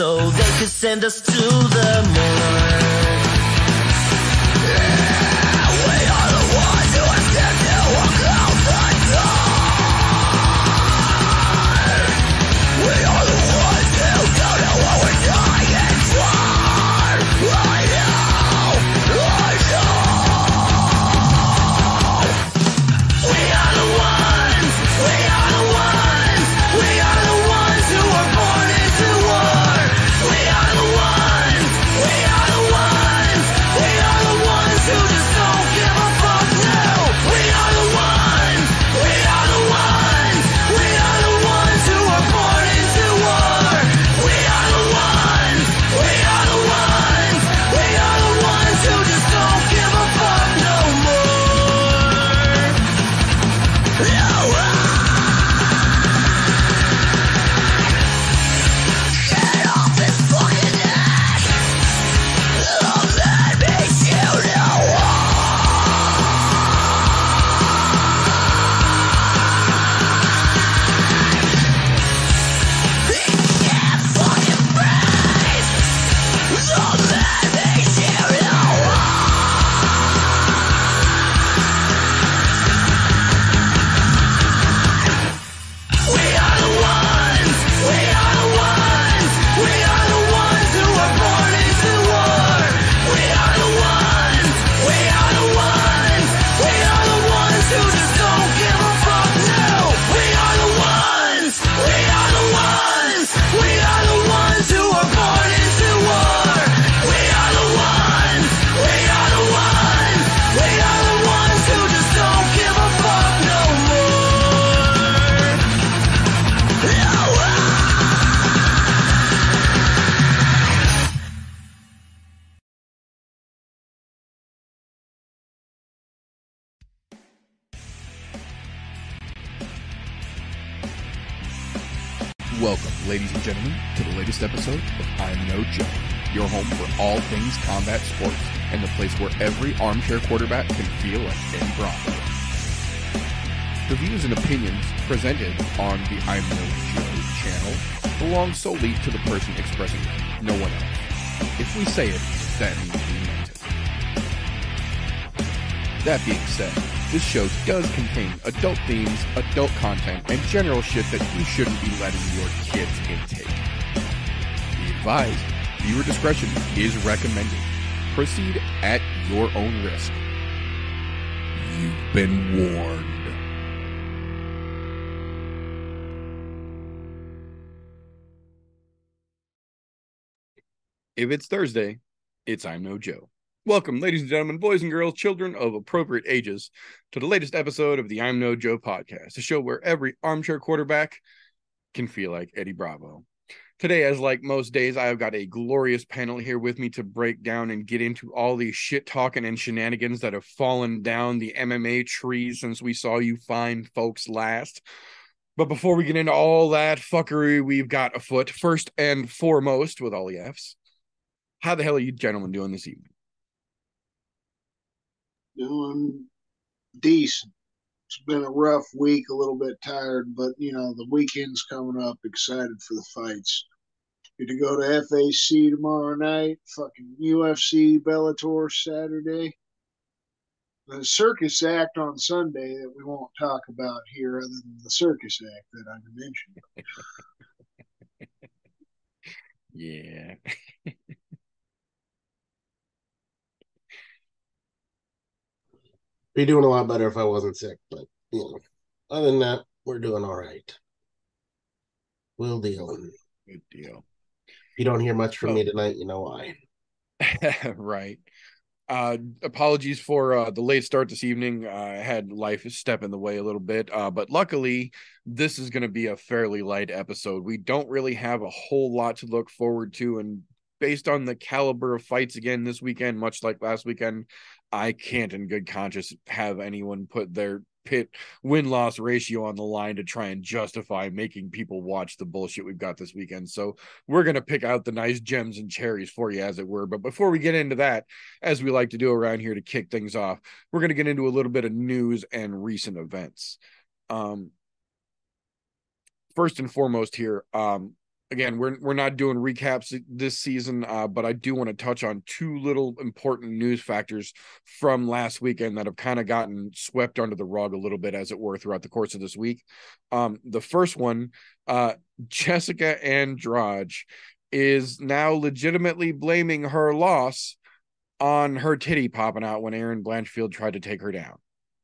so they could send us to the morgue. Ladies and gentlemen, to the latest episode of I'm No Joe, your home for all things combat sports and the place where every armchair quarterback can feel like Eddie Bravo. The views and opinions presented on the I'm No Joe channel belong solely to the person expressing them, no one else. If we say it, that means we meant it. That being said, this show does contain adult themes, adult content, and general shit that you shouldn't be letting your kids intake. Be advised, viewer discretion is recommended. Proceed at your own risk. You've been warned. If it's Thursday, it's I'm No Joe. Welcome, ladies and gentlemen, boys and girls, children of appropriate ages, to the latest episode of the I'm No Joe podcast, a show where every armchair quarterback can feel like Eddie Bravo. Today, as like most days, I have got a glorious panel here with me to break down and get into all these shit talking and shenanigans that have fallen down the MMA trees since we saw you fine folks last. But before we get into all that fuckery we've got afoot, first and foremost, with all the F's, how the hell are you gentlemen doing this evening? Doing decent. It's been a rough week, a little bit tired, but you know, the weekend's coming up, excited for the fights. Get to go to FAC tomorrow night, fucking UFC Bellator Saturday. The circus act on Sunday that we won't talk about here, other than the circus act that I mentioned. Yeah. Be doing a lot better if I wasn't sick, but you know, other than that, we're doing all right. We'll deal. Good deal. If you don't hear much from Well- me tonight, you know why. right. Uh, apologies for uh, the late start this evening. Uh, I had life step in the way a little bit, uh, but luckily, this is going to be a fairly light episode. We don't really have a whole lot to look forward to, and based on the caliber of fights again this weekend, much like last weekend, I can't, in good conscience, have anyone put their pit win loss ratio on the line to try and justify making people watch the bullshit we've got this weekend. So we're going to pick out the nice gems and cherries for you, as it were. But before we get into that, as we like to do around here to kick things off, we're going to get into a little bit of news and recent events. Um, first and foremost, here, um, again, we're we're not doing recaps this season, uh, but I do want to touch on two little important news factors from last weekend that have kind of gotten swept under the rug a little bit, as it were, throughout the course of this week. Um, the first one, uh, Jessica Andrade is now legitimately blaming her loss on her titty popping out when Erin Blanchfield tried to take her down.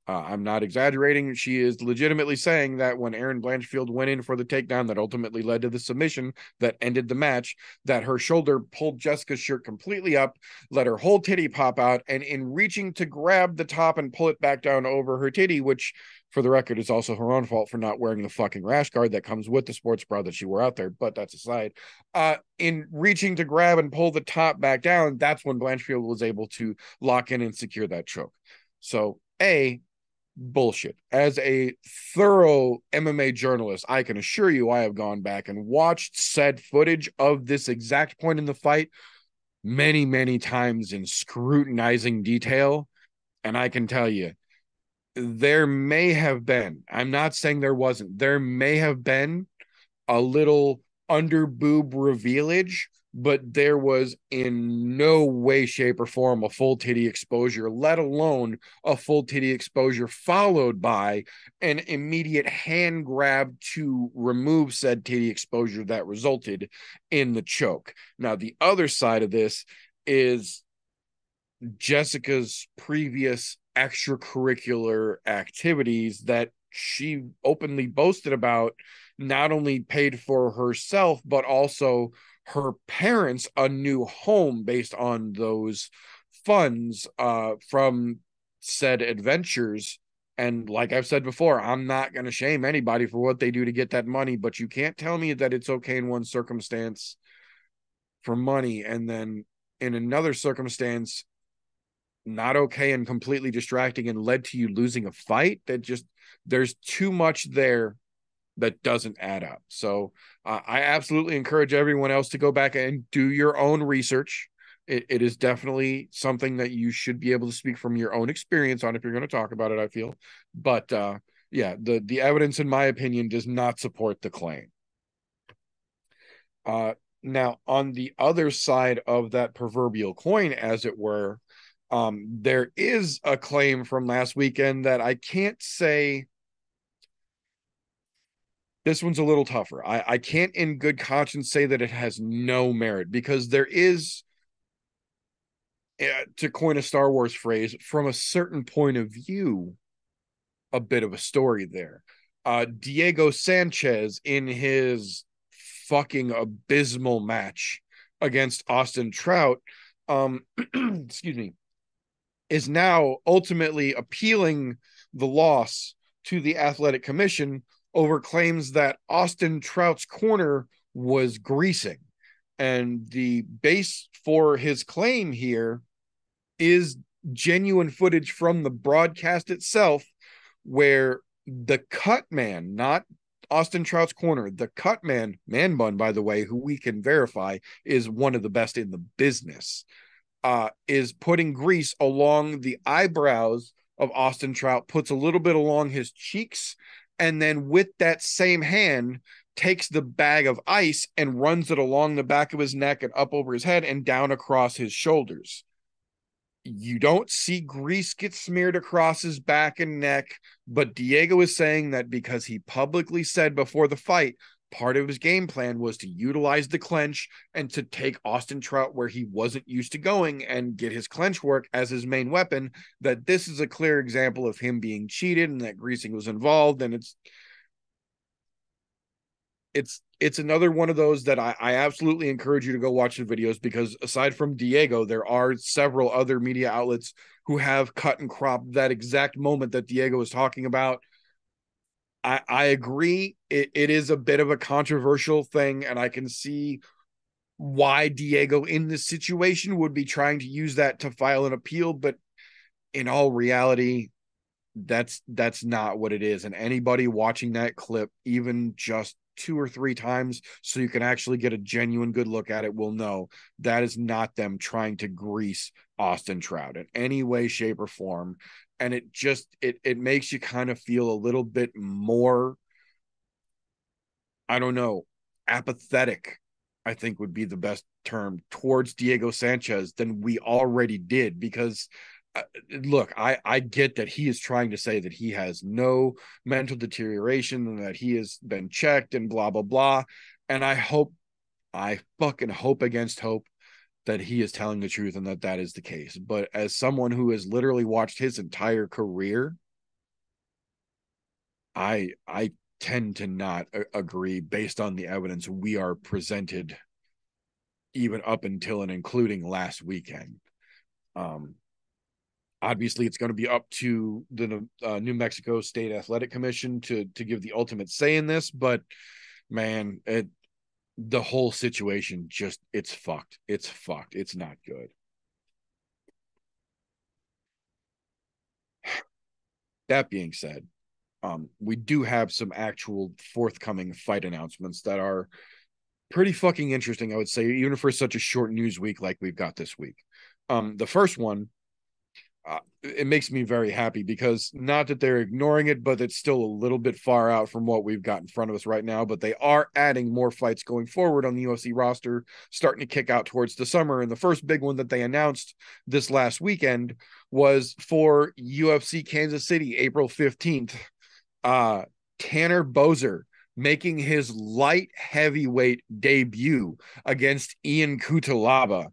Uh, I'm not exaggerating. She is legitimately saying that when Erin Blanchfield went in for the takedown that ultimately led to the submission that ended the match, that her shoulder pulled Jessica's shirt completely up, let her whole titty pop out, and in reaching to grab the top and pull it back down over her titty, which for the record is also her own fault for not wearing the fucking rash guard that comes with the sports bra that she wore out there, but that's aside. Uh, in reaching to grab and pull the top back down, that's when Blanchfield was able to lock in and secure that choke. So, A, bullshit. As a thorough MMA journalist, I can assure you I have gone back and watched said footage of this exact point in the fight many, many times in scrutinizing detail. And I can tell you, there may have been, I'm not saying there wasn't, there may have been a little under boob revealage, but there was in no way, shape, or form a full titty exposure, let alone a full titty exposure followed by an immediate hand grab to remove said titty exposure that resulted in the choke. Now, the other side of this is Jessica's previous extracurricular activities that she openly boasted about not only paid for herself but also her parents a new home based on those funds uh from said adventures. And like I've said before, I'm not going to shame anybody for what they do to get that money, but you can't tell me that it's okay in one circumstance for money and then in another circumstance not okay and completely distracting and led to you losing a fight. That just there's too much there that doesn't add up. So uh, i absolutely encourage everyone else to go back and do your own research. It, it is definitely something that you should be able to speak from your own experience on if you're going to talk about it i feel. But uh yeah the the evidence in my opinion does not support the claim. Uh now on the other side of that proverbial coin as it were um there is a claim from last weekend that i can't say this one's a little tougher. I i can't in good conscience say that it has no merit because there is uh, to coin a star wars phrase from a certain point of view a bit of a story there. Uh diego sanchez in his fucking abysmal match against austin trout um excuse me is now ultimately appealing the loss to the athletic commission over claims that Austin Trout's corner was greasing. And the base for his claim here is genuine footage from the broadcast itself, where the cut man, not Austin Trout's corner, the cut man, man bun, by the way, who we can verify is one of the best in the business uh, is putting grease along the eyebrows of Austin Trout, puts a little bit along his cheeks, and then with that same hand takes the bag of ice and runs it along the back of his neck and up over his head and down across his shoulders. You don't see grease get smeared across his back and neck, but Diego is saying that because he publicly said before the fight, part of his game plan was to utilize the clinch and to take Austin Trout where he wasn't used to going and get his clinch work as his main weapon. That this is a clear example of him being cheated and that greasing was involved. And it's it's it's another one of those that I, I absolutely encourage you to go watch the videos because aside from Diego, there are several other media outlets who have cut and cropped that exact moment that Diego was talking about. I, I agree. It, it is a bit of a controversial thing, and I can see why Diego in this situation would be trying to use that to file an appeal. But in all reality, that's that's not what it is. And anybody watching that clip, even just two or three times so you can actually get a genuine good look at it will know that is not them trying to grease Austin Trout in any way shape or form and it just it it makes you kind of feel a little bit more I don't know apathetic I think would be the best term towards Diego Sanchez than we already did because uh, look, I I get that he is trying to say that he has no mental deterioration and that he has been checked and blah blah blah, and I hope, I fucking hope against hope that he is telling the truth and that that is the case. But as someone who has literally watched his entire career, I I tend to not a- agree based on the evidence we are presented even up until and including last weekend. Um, obviously it's going to be up to the uh, New Mexico State Athletic Commission to to give the ultimate say in this, but man, it the whole situation just it's fucked. It's fucked. It's not good. That being said, um, we do have some actual forthcoming fight announcements that are pretty fucking interesting, I would say, even for such a short news week like we've got this week. Um, the first one uh, it makes me very happy because not that they're ignoring it, but it's still a little bit far out from what we've got in front of us right now. But they are adding more fights going forward on the UFC roster, starting to kick out towards the summer. And the first big one that they announced this last weekend was for UFC Kansas City, April 15th. Uh, Tanner Boser making his light heavyweight debut against Ion Cutelaba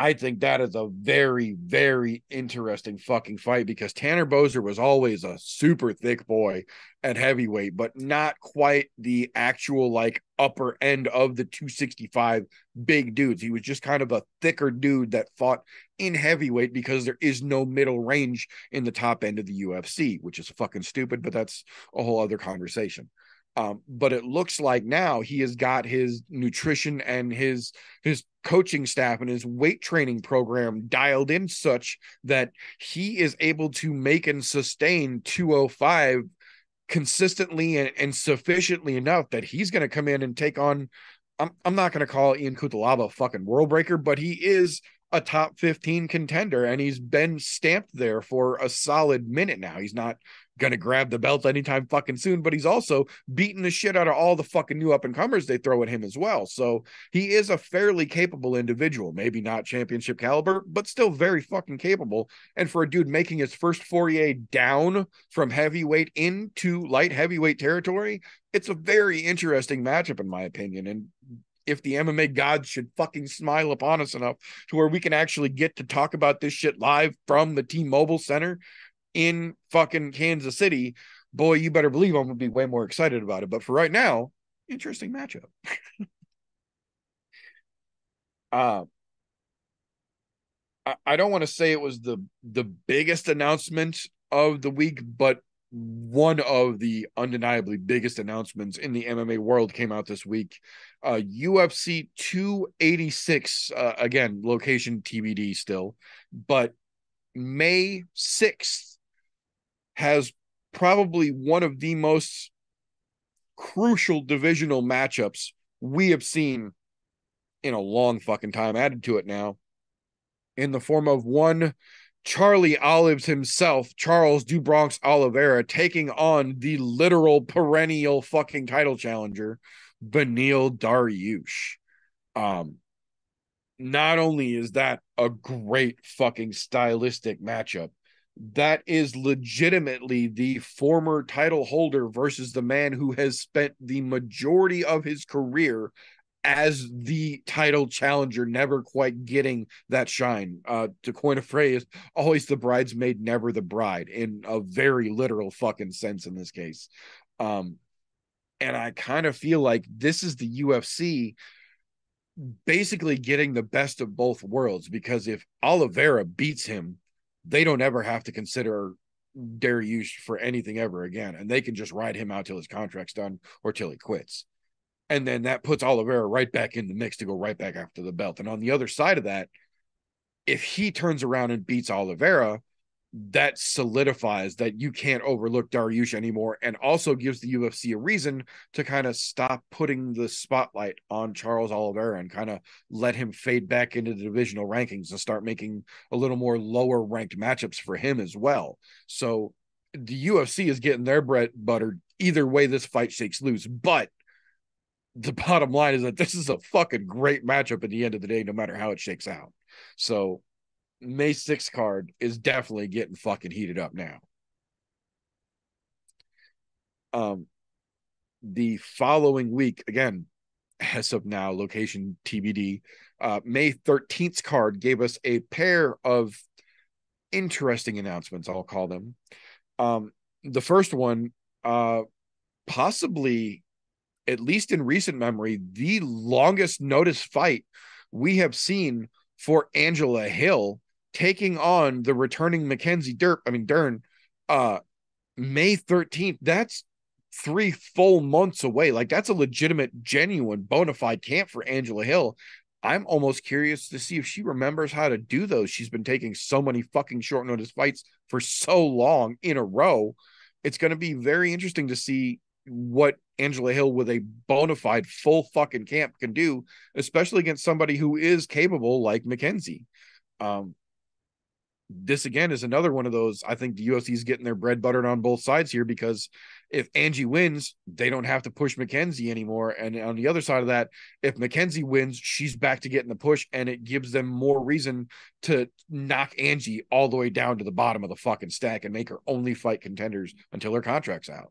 I think that is a very, very interesting fucking fight because Tanner Boser was always a super thick boy at heavyweight, but not quite the actual like upper end of the 265 big dudes. He was just kind of a thicker dude that fought in heavyweight because there is no middle range in the top end of the UFC, which is fucking stupid, but that's a whole other conversation. Um, but it looks like now he has got his nutrition and his his coaching staff and his weight training program dialed in such that he is able to make and sustain 205 consistently and, and sufficiently enough that he's going to come in and take on I'm I'm not going to call Ion Cutelaba a fucking world breaker, but he is a top 15 contender and he's been stamped there for a solid minute now. He's not going to grab the belt anytime fucking soon, but he's also beating the shit out of all the fucking new up and comers they throw at him as well. So he is a fairly capable individual, maybe not championship caliber, but still very fucking capable. And for a dude making his first foray down from heavyweight into light heavyweight territory, it's a very interesting matchup, in my opinion. And if the MMA gods should fucking smile upon us enough to where we can actually get to talk about this shit live from the T-Mobile Center, in fucking Kansas City, boy, you better believe I'm gonna be way more excited about it. But for right now, interesting matchup. uh I, I don't want to say it was the the biggest announcement of the week, but one of the undeniably biggest announcements in the MMA world came out this week. Uh, UFC 286, uh, again, location TBD still, but May 6th has probably one of the most crucial divisional matchups we have seen in a long fucking time added to it now in the form of one Charlie Olives himself, Charles do Bronx Oliveira, taking on the literal perennial fucking title challenger, Beneil Dariush. Um, not only is that a great fucking stylistic matchup, that is legitimately the former title holder versus the man who has spent the majority of his career as the title challenger, never quite getting that shine. Uh, to coin a phrase, always the bridesmaid, never the bride, in a very literal fucking sense in this case. Um, and I kind of feel like this is the UFC basically getting the best of both worlds because if Oliveira beats him, they don't ever have to consider Dariush for anything ever again, and they can just ride him out till his contract's done or till he quits. And then that puts Oliveira right back in the mix to go right back after the belt. And on the other side of that, if he turns around and beats Oliveira, that solidifies that you can't overlook Dariush anymore and also gives the UFC a reason to kind of stop putting the spotlight on Charles Oliveira and kind of let him fade back into the divisional rankings and start making a little more lower ranked matchups for him as well. So the UFC is getting their bread buttered either way this fight shakes loose, but the bottom line is that this is a fucking great matchup at the end of the day, no matter how it shakes out. So May 6th card is definitely getting fucking heated up now. Um, the following week, again, as of now, location TBD, uh, May 13th card gave us a pair of interesting announcements, I'll call them. Um, the first one, uh, possibly, at least in recent memory, the longest notice fight we have seen for Angela Hill taking on the returning Mackenzie Derp, I mean Dern, uh May 13th. That's three full months away. Like that's a legitimate, genuine, bona fide camp for Angela Hill. I'm almost curious to see if she remembers how to do those. She's been taking so many fucking short notice fights for so long in a row. It's going to be very interesting to see what Angela Hill with a bona fide full fucking camp can do, especially against somebody who is capable like Mackenzie. Um, this again is another one of those. I think the UFC is getting their bread buttered on both sides here because if Angie wins, they don't have to push Mackenzie anymore. And on the other side of that, if Mackenzie wins, she's back to getting the push, and it gives them more reason to knock Angie all the way down to the bottom of the fucking stack and make her only fight contenders until her contract's out.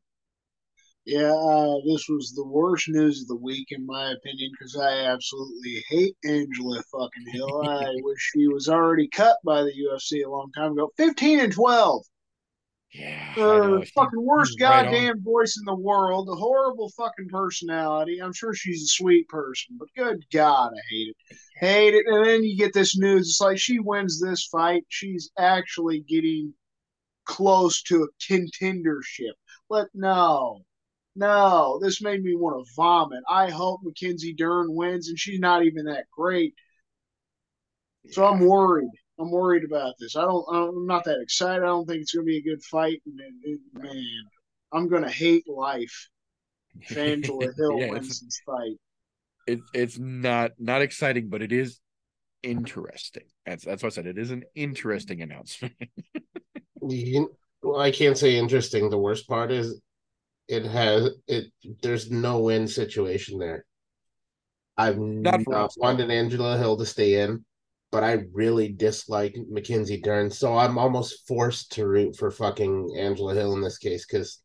Yeah, uh, this was the worst news of the week, in my opinion, because I absolutely hate Angela fucking Hill. I wish she was already cut by the UFC a long time ago. 15 and 12. Yeah, Uh, fucking worst right on. goddamn voice in the world. A horrible fucking personality. I'm sure she's a sweet person, but good God, I hate it. Hate it. And then you get this news. It's like she wins this fight. She's actually getting close to a contendership. But no, no, this made me want to vomit. I hope Mackenzie Dern wins, and she's not even that great. So I'm worried. I'm worried about this. I don't. I'm not that excited. I don't think it's going to be a good fight. And, and- and, man, I'm going to hate life if Angela Hill Yeah, wins it's, this fight. it, it's not not exciting, but it is interesting. That's that's what I said. It is an interesting announcement. You, well, I can't say interesting. The worst part is it has it. There's no win situation there. I've Not wanted Angela Hill to stay in, but I really dislike Mackenzie Dern, so I'm almost forced to root for fucking Angela Hill in this case because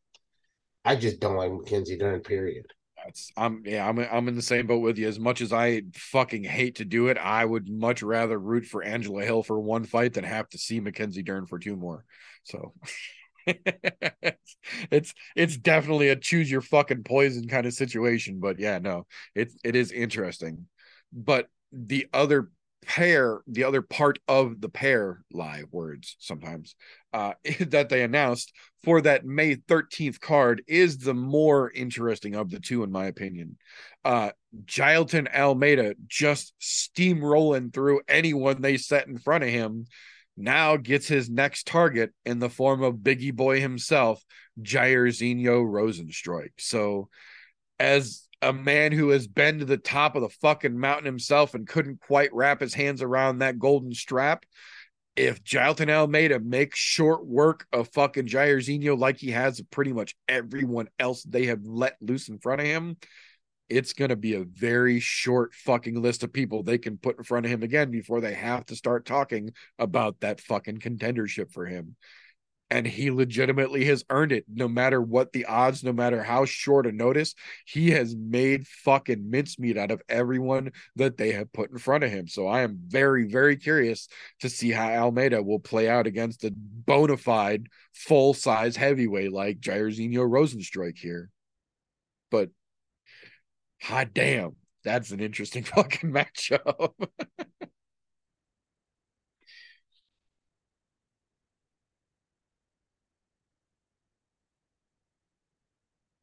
I just don't like Mackenzie Dern. Period. That's I'm yeah, I'm I'm in the same boat with you. As much as I fucking hate to do it, I would much rather root for Angela Hill for one fight than have to see Mackenzie Dern for two more. So it's it's definitely a choose your fucking poison kind of situation. But yeah, no, it it is interesting. But the other pair, the other part of the pair live words sometimes uh that they announced for that May 13th card is the more interesting of the two, in my opinion. Uh Jailton Almeida just steamrolling through anyone they set in front of him now gets his next target in the form of Biggie Boy himself, Jairzinho Rozenstruik. So, as a man who has been to the top of the fucking mountain himself and couldn't quite wrap his hands around that golden strap, if Jailton Almeida makes short work of fucking Jairzinho like he has pretty much everyone else they have let loose in front of him, it's going to be a very short fucking list of people they can put in front of him again before they have to start talking about that fucking contendership for him. and he legitimately has earned it no matter what the odds no matter how short a notice. He has made fucking mincemeat out of everyone that they have put in front of him. So i am very very curious to see how almeida will play out against a bona fide full size heavyweight like jairzinho rozenstruik here. But hot damn that's an interesting fucking matchup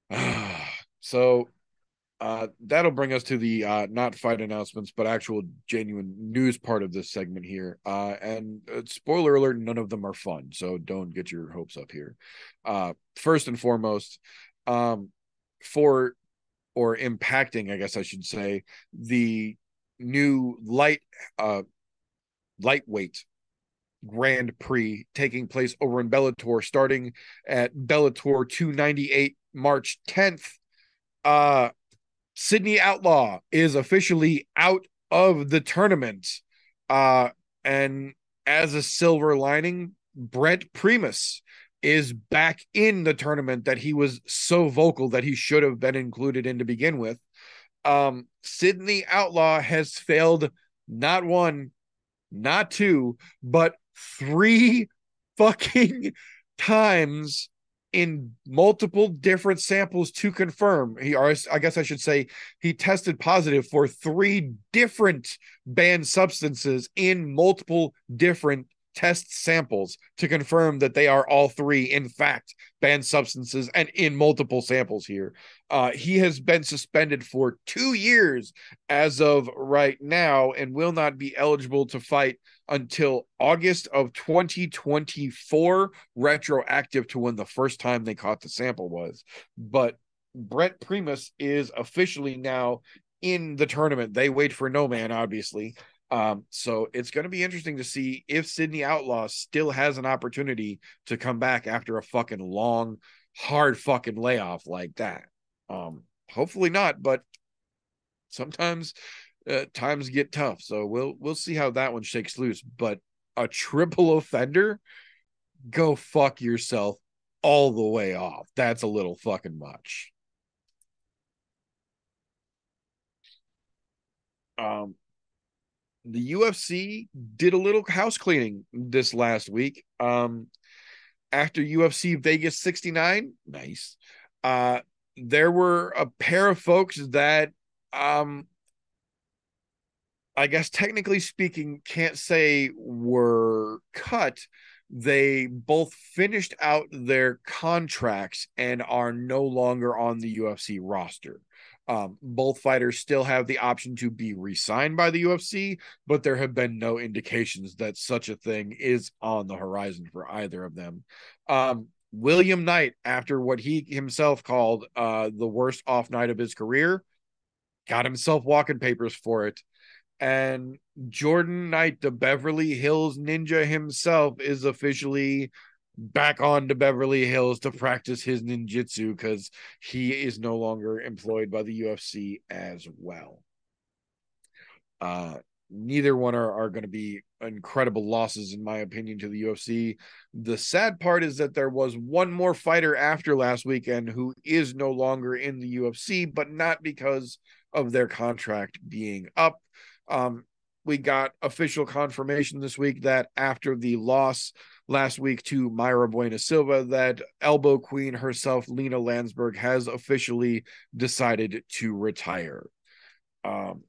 so uh, that'll bring us to the uh, not fight announcements, but actual genuine news part of this segment here. Uh, and uh, spoiler alert, none of them are fun, so don't get your hopes up here. Uh, first and foremost, um, for or impacting, I guess I should say, the new light uh, lightweight Grand Prix taking place over in Bellator, starting at Bellator 298 March 10th. Uh Sidney Outlaw is officially out of the tournament. Uh and as a silver lining, Brent Primus is back in the tournament that he was so vocal that he should have been included in to begin with. Um Sidney Outlaw has failed not one, not two, but three fucking times in multiple different samples to confirm he or i guess i should say he tested positive for three different banned substances in multiple different test samples to confirm that they are all three in fact banned substances and in multiple samples here uh, he has been suspended for two years as of right now and will not be eligible to fight until August of 2024, retroactive to when the first time they caught the sample was. But Brent Primus is officially now in the tournament. They wait for no man, obviously. Um, so it's going to be interesting to see if Sidney Outlaw still has an opportunity to come back after a fucking long, hard fucking layoff like that. Um, hopefully not, but sometimes uh, times get tough. So we'll we'll see how that one shakes loose. But a triple offender, go fuck yourself all the way off. That's a little fucking much. Um, the UFC did a little house cleaning this last week. Um, after UFC Vegas 69, nice. Uh, there were a pair of folks that um I guess technically speaking, can't say were cut. They both finished out their contracts and are no longer on the UFC roster. Um, both fighters still have the option to be re signed by the UFC, but there have been no indications that such a thing is on the horizon for either of them. Um, William Knight, after what he himself called uh, the worst off night of his career, got himself walking papers for it. And Jordan Knight, the Beverly Hills Ninja himself, is officially back on to Beverly Hills to practice his ninjutsu because he is no longer employed by the UFC as well. Uh, neither one are, are going to be incredible losses in my opinion to the UFC. The sad part is that there was one more fighter after last weekend who is no longer in the UFC, but not because of their contract being up. Um, we got official confirmation this week that after the loss last week to Mayra Bueno Silva, that Elbow Queen herself, Lina Länsberg, has officially decided to retire. Um,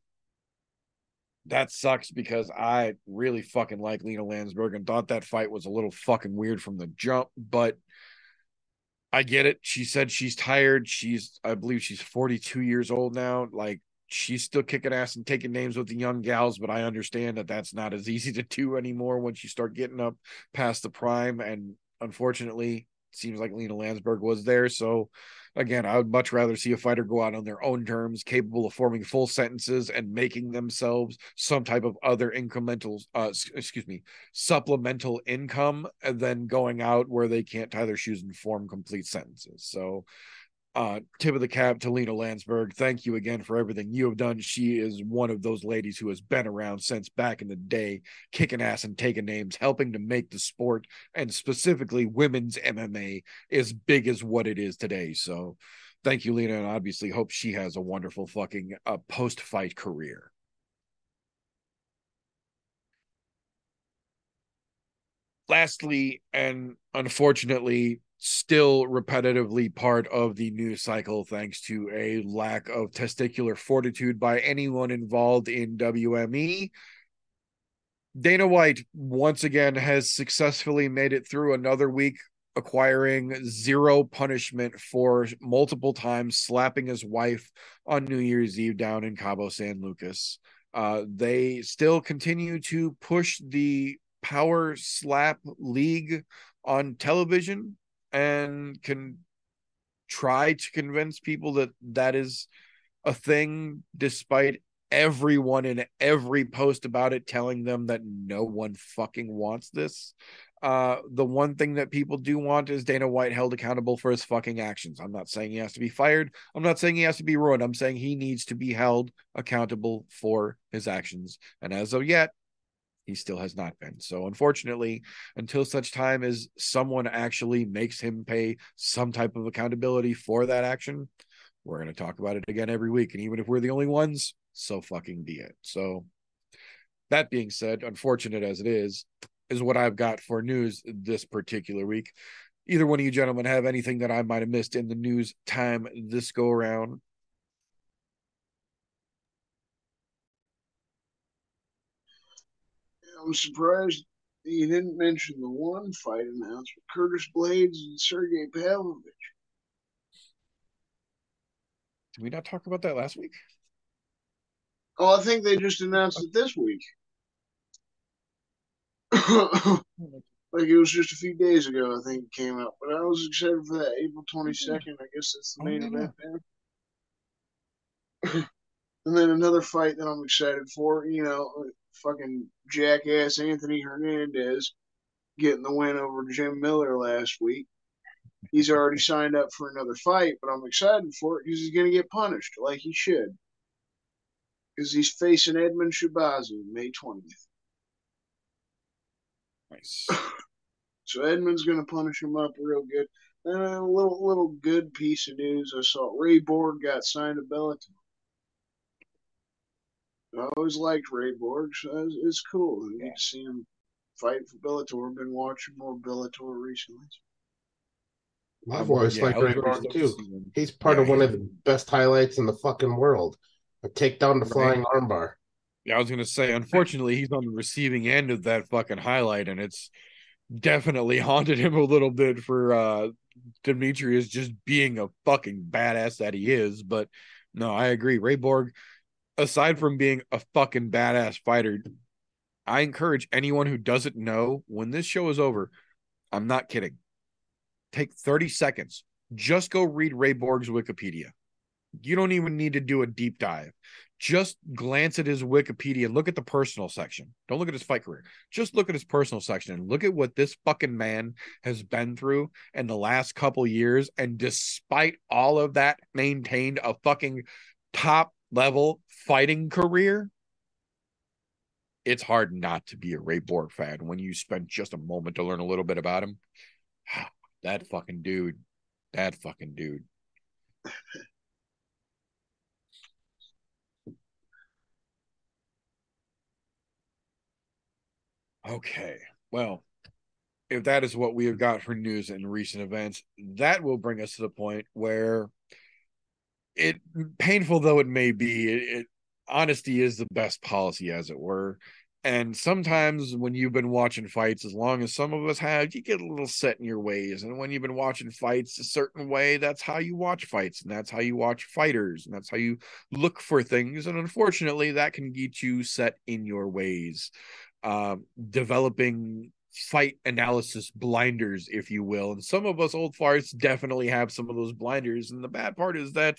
that sucks because I really fucking like Lina Länsberg and thought that fight was a little fucking weird from the jump, but I get it. She said she's tired. She's, I believe she's 42 years old now. Like, she's still kicking ass and taking names with the young gals, but I understand that that's not as easy to do anymore once you start getting up past the prime. And unfortunately, seems like Lina Länsberg was there. So, again, I would much rather see a fighter go out on their own terms, capable of forming full sentences and making themselves some type of other incremental, uh, excuse me, supplemental income than going out where they can't tie their shoes and form complete sentences. So, uh tip of the cap to lina länsberg thank you again for everything you have done. She is one of those ladies who has been around since back in the day kicking ass and taking names helping to make the sport and specifically women's mma as big as what it is today. So thank you lina and obviously hope she has a wonderful fucking uh, post-fight career. Lastly and unfortunately still repetitively part of the news cycle thanks to a lack of testicular fortitude by anyone involved in WME. Dana White once again has successfully made it through another week acquiring zero punishment for multiple times slapping his wife on New Year's Eve down in Cabo San Lucas. Uh, they still continue to push the Power Slap League on television and can try to convince people that that is a thing despite everyone in every post about it telling them that no one fucking wants this uh the one thing that people do want is Dana White held accountable for his fucking actions. I'm not saying he has to be fired. I'm not saying he has to be ruined. I'm saying he needs to be held accountable for his actions. And as of yet, he still has not been. So unfortunately, until such time as someone actually makes him pay some type of accountability for that action, we're going to talk about it again every week. And even if we're the only ones, so fucking be it. So that being said, unfortunate as it is, is what I've got for news this particular week. Either one of you gentlemen have anything that I might have missed in the news time this go around? I'm surprised you didn't mention the one fight announcement: Curtis Blaydes and Sergey Pavlovich. Did we not talk about that last week? Oh, I think they just announced it this week. like it was just a few days ago, I think it came out. But I was excited for that April twenty second. I guess that's the Oh, main yeah. event then. and then another fight that I'm excited for, you know, uh, fucking jackass Anthony Hernandez getting the win over Jim Miller last week. He's already signed up for another fight, but I'm excited for it because he's going to get punished like he should. Because he's facing Edmund Shabazi May 20th. Nice. So Edmund's going to punish him up real good. And a little little good piece of news I saw: Ray Borg got signed to Bellator. I always liked Ray Borg, so it's, it's cool. I get to see him fight for Bellator. I've been watching more Bellator recently. I've always Yeah, liked Ray Borg too. to see him. He's part Yeah, of one he's- of the best highlights in the fucking world. A takedown to Right. flying armbar. Yeah, I was gonna say, unfortunately, he's on the receiving end of that fucking highlight, and it's definitely haunted him a little bit for uh Demetrious just being a fucking badass that he is. But no, I agree. Ray Borg, aside from being a fucking badass fighter, I encourage anyone who doesn't know when this show is over, I'm not kidding. Take 30 seconds. Just go read Ray Borg's Wikipedia. You don't even need to do a deep dive just glance at his Wikipedia, look at the personal section. Don't look at his fight career. Just look at his personal section and look at what this fucking man has been through in the last couple years. And despite all of that, maintained a fucking top level fighting career. It's hard not to be a Ray Borg fan when you spend just a moment to learn a little bit about him. That fucking dude. That fucking dude. Okay. Well, if that is what we have got for news and recent events, that will bring us to the point where it painful though it may be, it, it honesty is the best policy as it were. And sometimes when you've been watching fights, as long as some of us have, you get a little set in your ways. And when you've been watching fights a certain way, that's how you watch fights, and that's how you watch fighters, and that's how you look for things. And unfortunately, that can get you set in your ways um, developing fight analysis blinders, if you will. And some of us old farts definitely have some of those blinders. And the bad part is that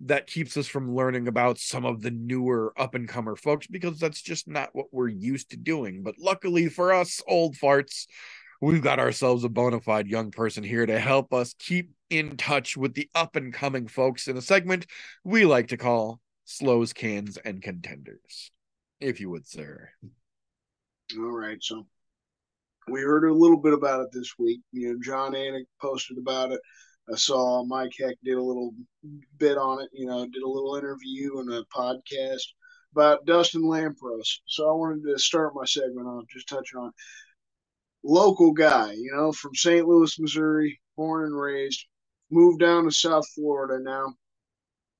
that keeps us from learning about some of the newer up and comer folks because that's just not what we're used to doing. But luckily for us old farts, we've got ourselves a bona fide young person here to help us keep in touch with the up and coming folks in a segment we like to call Slows, Cans, and Contenders. If you would, sir. All right, so we heard a little bit about it this week. You know, Jon Anik posted about it. I saw Mike Heck did a little bit on it. You know, did a little interview and a podcast about Dustin Lampros. So I wanted to start my segment off just touching on local guy. You know, from St. Louis, Missouri, born and raised, moved down to South Florida now.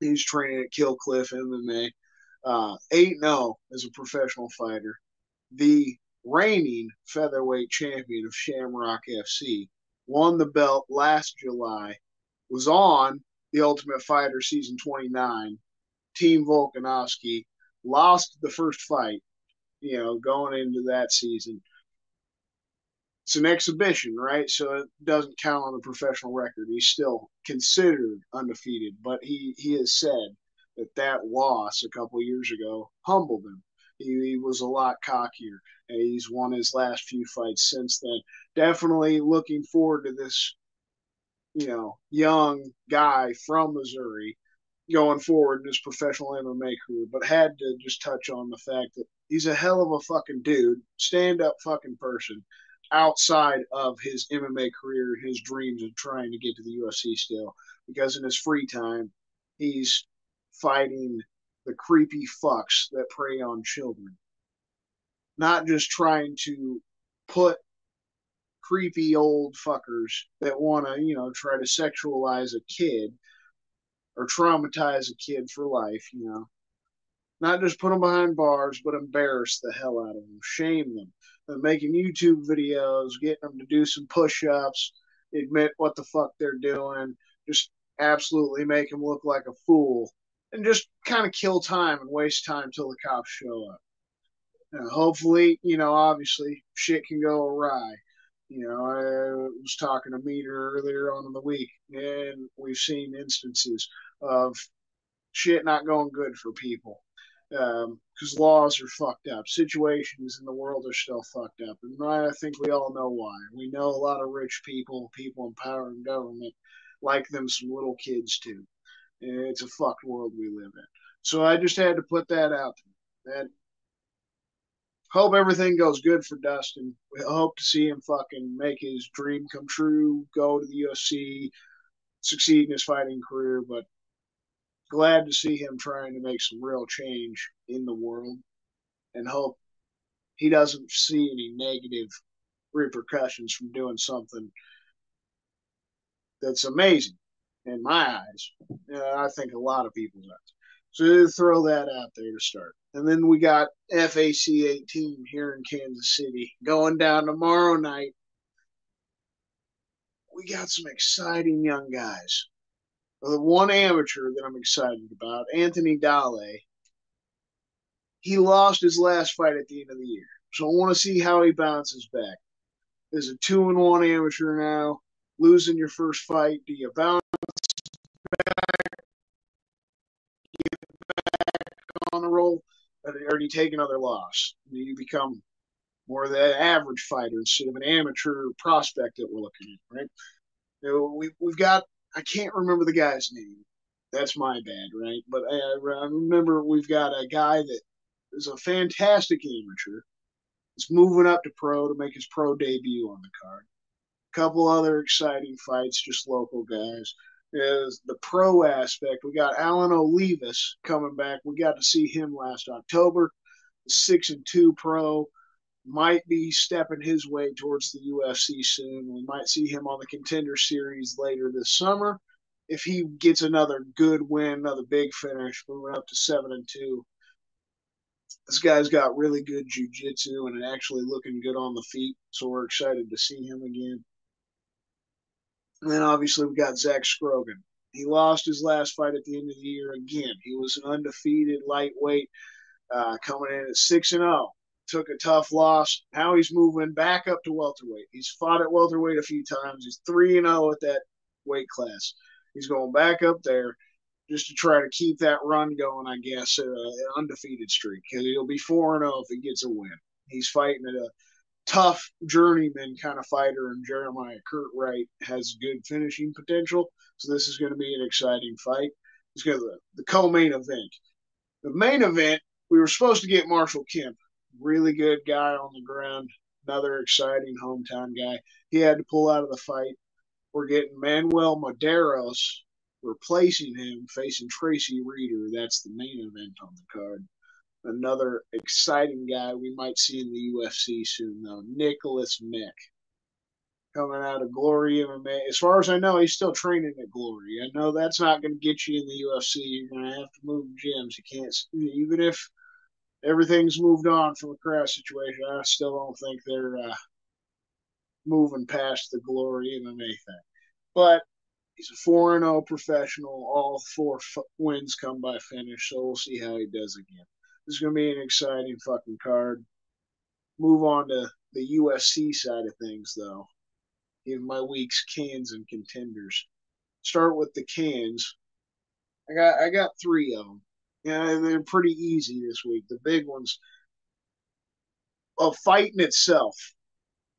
He's training at Kill Cliff MMA. Uh, 8 0 as a professional fighter. The reigning featherweight champion of Shamrock FC, won the belt last July, was on the Ultimate Fighter season 29, Team Volkanovski, lost the first fight, you know, going into that season. It's an exhibition, right? So it doesn't count on the professional record. He's still considered undefeated, but he, he has said that that loss a couple years ago humbled him. He, he was a lot cockier, and he's won his last few fights since then. Definitely looking forward to this, you know, young guy from Missouri going forward in his professional MMA career, but had to just touch on the fact that he's a hell of a fucking dude, stand up fucking person outside of his MMA career, his dreams of trying to get to the UFC still. Because in his free time, he's fighting the creepy fucks that prey on children. Not just trying to put creepy old fuckers that want to, you know, try to sexualize a kid or traumatize a kid for life, you know. Not just put them behind bars, but embarrass the hell out of them, shame them, and making YouTube videos, getting them to do some push ups, admit what the fuck they're doing, just absolutely make them look like a fool, and just kind of kill time and waste time till the cops show up. Hopefully, you know, obviously, shit can go awry. You know, I was talking to Meter earlier on in the week, and we've seen instances of shit not going good for people because um, laws are fucked up. Situations in the world are still fucked up. And I think we all know why. We know a lot of rich people, people in power and government, like them some little kids too. It's a fucked world we live in. So I just had to put that out there. Hope everything goes good for Dustin. We hope to see him fucking make his dream come true, go to the UFC, succeed in his fighting career. But glad to see him trying to make some real change in the world and hope he doesn't see any negative repercussions from doing something that's amazing in my eyes. Uh, I think a lot of people's eyes. So throw that out there to start. And then we got FAC 18 here in Kansas City going down tomorrow night. We got some exciting young guys. The one amateur that I'm excited about, Anthony Dale, he lost his last fight at the end of the year. So I want to see how he bounces back. There's a two and one amateur now. Losing your first fight, do you bounce or you take another loss? You become more of the average fighter instead of an amateur prospect that we're looking at, right? You know, we, we've got I can't remember the guy's name. That's my bad, right? But I, I remember we've got a guy that is a fantastic amateur. Is moving up to pro to make his pro debut on the card. A couple other exciting fights, just local guys. Is the pro aspect. We got Alan Olivas coming back. We got to see him last October. Six and two pro might be stepping his way towards the UFC soon. We might see him on the contender series later this summer. If he gets another good win, another big finish, moving up to seven and two. This guy's got really good jujitsu and actually looking good on the feet, so we're excited to see him again. And then obviously we got Zach Scrogan. He lost his last fight at the end of the year again. He was an undefeated lightweight, uh, coming in at six and zero. Oh took a tough loss. Now he's moving back up to welterweight. He's fought at welterweight a few times. He's 3 and 0 at that weight class. He's going back up there just to try to keep that run going, I guess, uh, an undefeated streak. He'll be 4 and 0 if he gets a win. He's fighting at a tough journeyman kind of fighter, and Jeremiah Kurt Wright has good finishing potential. So this is going to be an exciting fight. It's going to the, the co-main event. The main event, we were supposed to get Marshall Kemp, really good guy on the ground, another exciting hometown guy. He had to pull out of the fight. We're getting Manuel Maderos replacing him, facing Tracy Reeder. That's the main event on the card. Another exciting guy we might see in the UFC soon, though, Nicholas Mick. Coming out of Glory MMA. As far as I know, he's still training at Glory. I know that's not going to get you in the UFC. You're going to have to move gyms. You can't, even if everything's moved on from the Krause situation, I still don't think they're uh, moving past the Glory MMA thing. But he's a 4 0 professional. All four f- wins come by finish, so we'll see how he does again. This is going to be an exciting fucking card. Move on to the UFC side of things, though. Give my week's cans and contenders. Start with the cans. I got I got three of them. Yeah, they're pretty easy this week. The big ones, a fight in itself,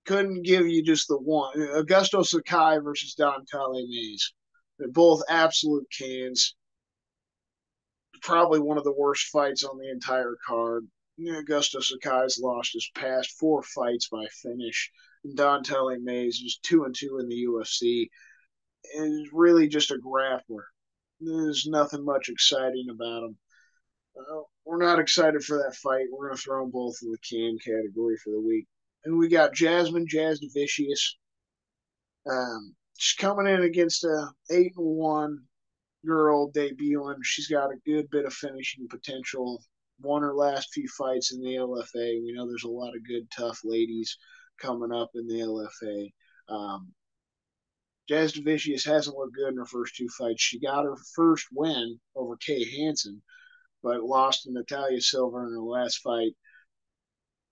couldn't give you just the one. Augusto Sakai versus Don'Tale Mayes. They're both absolute cans. Probably one of the worst fights on the entire card. Augusto Sakai's lost his past four fights by finish. Don'Tale Mayes is two and two in the UFC. Is really just a grappler. There's nothing much exciting about him. Uh, we're not excited for that fight. We're going to throw them both in the can category for the week. And we got Jasmine Jasudavicius. Um, she's coming in against a eight and one girl debuting. She's got a good bit of finishing potential. Won her last few fights in the LFA. We know there's a lot of good, tough ladies coming up in the LFA. Um, Jasudavicius hasn't looked good in her first two fights. She got her first win over Kay Hansen, but lost to Natalia Silva in her last fight.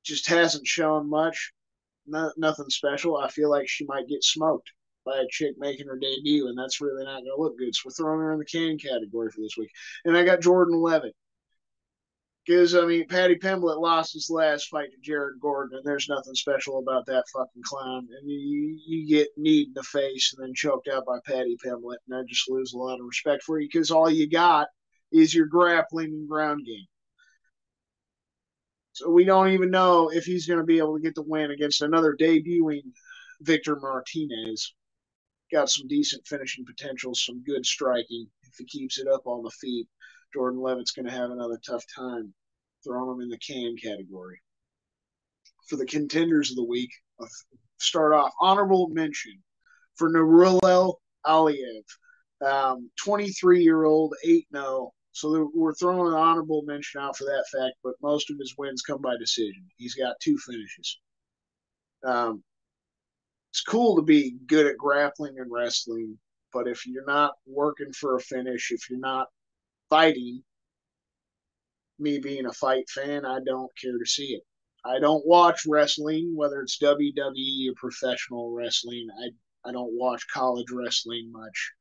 Just hasn't shown much. No, nothing special. I feel like she might get smoked by a chick making her debut, and that's really not going to look good. So we're throwing her in the can category for this week. And I got Jordan Leavitt. Because, I mean, Paddy Pimblett lost his last fight to Jared Gordon, and there's nothing special about that fucking clown. And you, you get kneed in the face and then choked out by Paddy Pimblett, and I just lose a lot of respect for you because all you got is your grappling and ground game. So we don't even know if he's going to be able to get the win against another debuting Victor Martinez. Got some decent finishing potential, some good striking. If he keeps it up on the feet, Jordan Leavitt's going to have another tough time throwing him in the can category. For the contenders of the week, I'll start off honorable mention for Nurullo Aliev, um, 23 year old, 8 0. So we're throwing an honorable mention out for that fact, but most of his wins come by decision. He's got two finishes. Um, it's cool to be good at grappling and wrestling, but if you're not working for a finish, if you're not fighting, me being a fight fan, I don't care to see it. I don't watch wrestling, whether it's WWE or professional wrestling. I, I don't watch college wrestling much.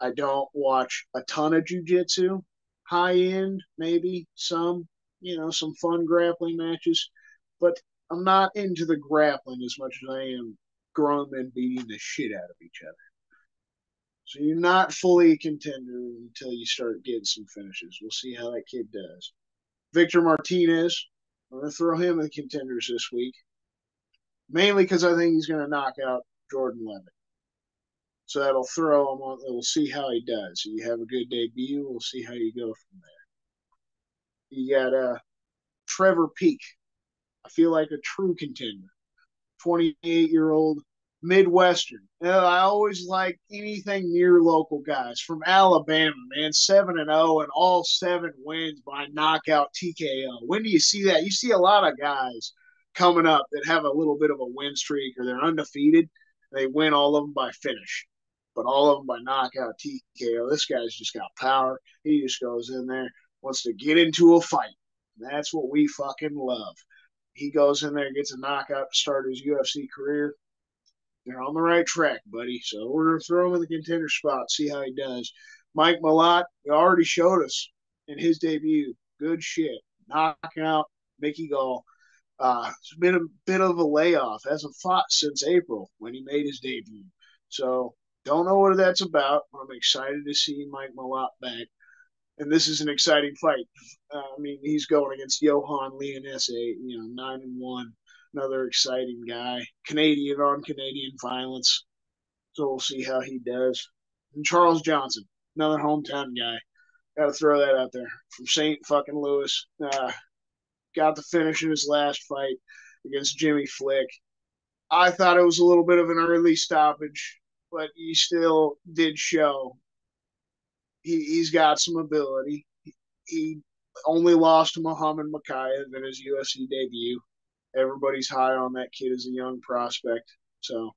I don't watch a ton of jujitsu, high end, maybe some, you know, some fun grappling matches, but I'm not into the grappling as much as I am grown men beating the shit out of each other. So you're not fully a contender until you start getting some finishes. We'll see how that kid does. Victor Martinez, I'm going to throw him in the contenders this week, mainly because I think he's going to knock out Jordan Leavitt. So that'll throw him on. We'll see how he does. You have a good debut. We'll see how you go from there. You got uh, Trevor Peek. I feel like a true contender. 28 year old Midwestern. Uh, I always like anything near local guys from Alabama, man. 7 and 0 and all seven wins by knockout TKO. When do you see that? You see a lot of guys coming up that have a little bit of a win streak or they're undefeated. They win all of them by finish but all of them by knockout TKO. This guy's just got power. He just goes in there, wants to get into a fight. That's what we fucking love. He goes in there, gets a knockout to start his UFC career. They're on the right track, buddy. So we're gonna throw him in the contender spot, see how he does. Mike Malott, already showed us in his debut. Good shit. Knocking out Mickey Gall. Uh, it's been a bit of a layoff. Hasn't fought since April when he made his debut. So don't know what that's about. But I'm excited to see Mike Malott back. And this is an exciting fight. Uh, I mean, he's going against Yohan Lainesse, you know, nine and one, another exciting guy. Canadian on Canadian violence. So we'll see how he does. And Charles Johnson, another hometown guy. Got to throw that out there from St. fucking Louis. Uh, got the finish in his last fight against Jimmy Flick. I thought it was a little bit of an early stoppage, but he still did show he, he's got some ability. He only lost to Muhammad Mokaev in his UFC debut. Everybody's high on that kid as a young prospect. So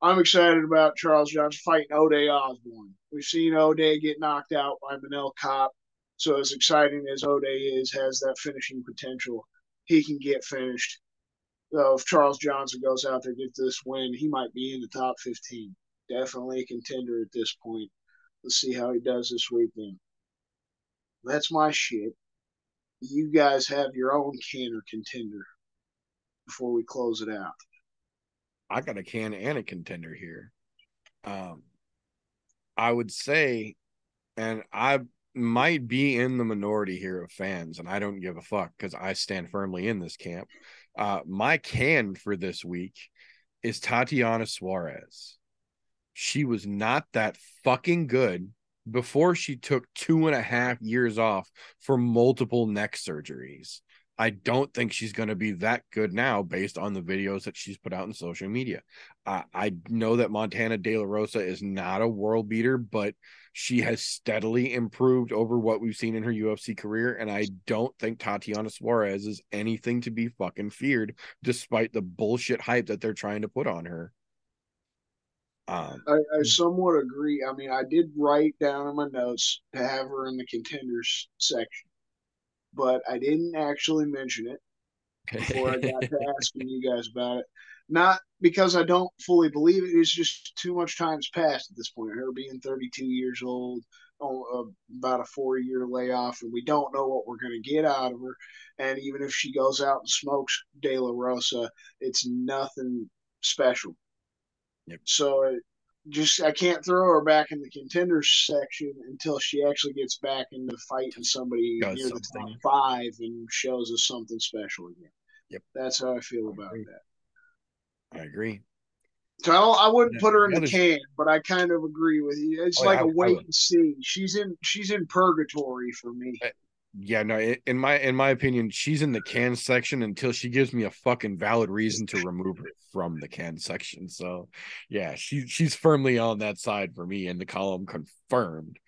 I'm excited about Charles Johnson fighting Ode Osbourne. We've seen Ode get knocked out by Manel Kape. So as exciting as Ode is, has that finishing potential, he can get finished. So if Charles Johnson goes out there gets this win, he might be in the top 15. Definitely a contender at this point. Let's see how he does this weekend. That's my shit. You guys have your own can or contender before we close it out. I got a can and a contender here. Um, I would say, and I might be in the minority here of fans, and I don't give a fuck because I stand firmly in this camp. Uh, my can for this week is Tatiana Suarez. She was not that fucking good before she took two and a half years off for multiple neck surgeries. I don't think she's going to be that good now based on the videos that she's put out in social media. Uh, I know that Montana De La Rosa is not a world beater, but she has steadily improved over what we've seen in her UFC career. And I don't think Tatiana Suarez is anything to be fucking feared, despite the bullshit hype that they're trying to put on her. Um, I, I somewhat agree. I mean, I did write down in my notes to have her in the contenders section, but I didn't actually mention it before I got to asking you guys about it. Not because I don't fully believe it. It's just too much time's passed at this point. Her being 32 years old, uh, about a four year layoff, and we don't know what we're going to get out of her. And even if she goes out and smokes De La Rosa, it's nothing special. Yep. So it just I can't throw her back in the contenders section until she actually gets back into fighting somebody Does near the top five and shows us something special again. Yep. That's how I feel I about agree. that. I agree. So I, I wouldn't put her in the other- can, but I kind of agree with you. It's Oh, like yeah, a I- I wait and see. She's in she's in purgatory for me. Yeah, no, in my in my opinion, she's in the can section until she gives me a fucking valid reason to remove her from the can section. So, yeah, she she's firmly on that side for me in the column confirmed.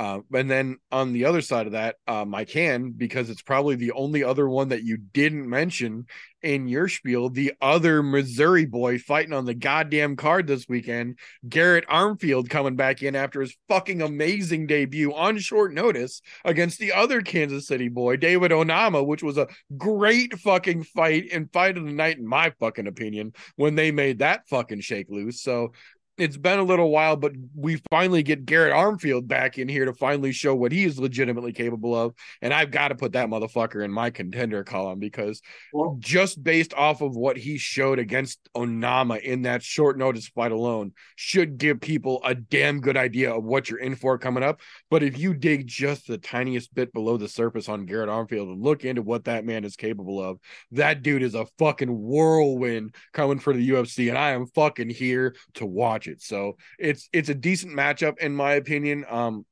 Uh, and then on the other side of that, um, I can because it's probably the only other one that you didn't mention in your spiel. The other Missouri boy fighting on the goddamn card this weekend, Garrett Armfield coming back in after his fucking amazing debut on short notice against the other Kansas City boy, David Onama, which was a great fucking fight and fight of the night, in my fucking opinion, when they made that fucking shake loose. So it's been a little while, but we finally get Garrett Armfield back in here to finally show what he is legitimately capable of. And I've got to put that motherfucker in my contender column because Well, just based off of what he showed against Onama in that short notice fight alone should give people a damn good idea of what you're in for coming up. But if you dig just the tiniest bit below the surface on Garrett Armfield and look into what that man is capable of, that dude is a fucking whirlwind coming for the UFC, and I am fucking here to watch it. So it's it's a decent matchup in my opinion. Um,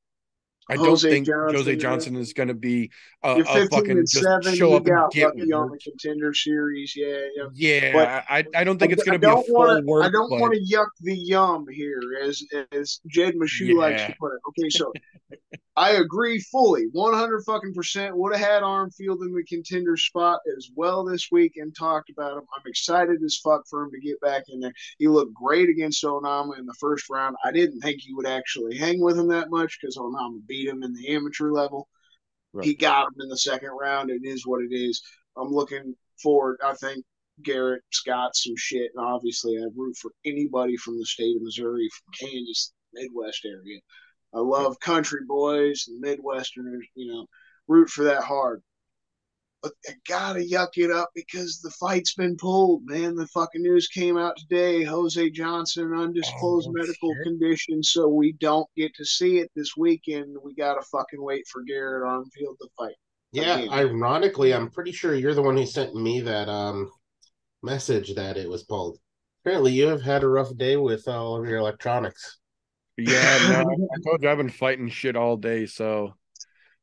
I don't Jose think Johnson, Jose. Johnson is going to be a, a fucking just seven. show up and get lucky on the contender series. Yeah, yeah. Yeah, But- I I don't think it's going to be a full wanna- work. I don't want to yuck the yum here, as as Jed Meshew likes to put it. Okay, so I agree fully, one hundred fucking percent. Would have had Armfield in the contender spot as well this week and talked about him. I'm excited as fuck for him to get back in there. He looked great against Onama in the first round. I didn't think he would actually hang with him that much because Onama beat him in the amateur level. Right. He got him in the second round. It is what it is. I'm looking forward. I think Garrett's got some shit, and obviously I root for anybody from the state of Missouri, from Kansas, Midwest area. I love country boys and Midwesterners. You know, root for that hard. But I gotta yuck it up because the fight's been pulled, man. The fucking news came out today. Jose Johnson, undisclosed Oh, medical shit. condition, so we don't get to see it this weekend. We gotta fucking wait for Garrett Armfield to fight. Yeah, Again. ironically, I'm pretty sure you're the one who sent me that um message that it was pulled. Apparently, you have had a rough day with all of your electronics. Yeah, no, I, I told you I've been fighting shit all day, so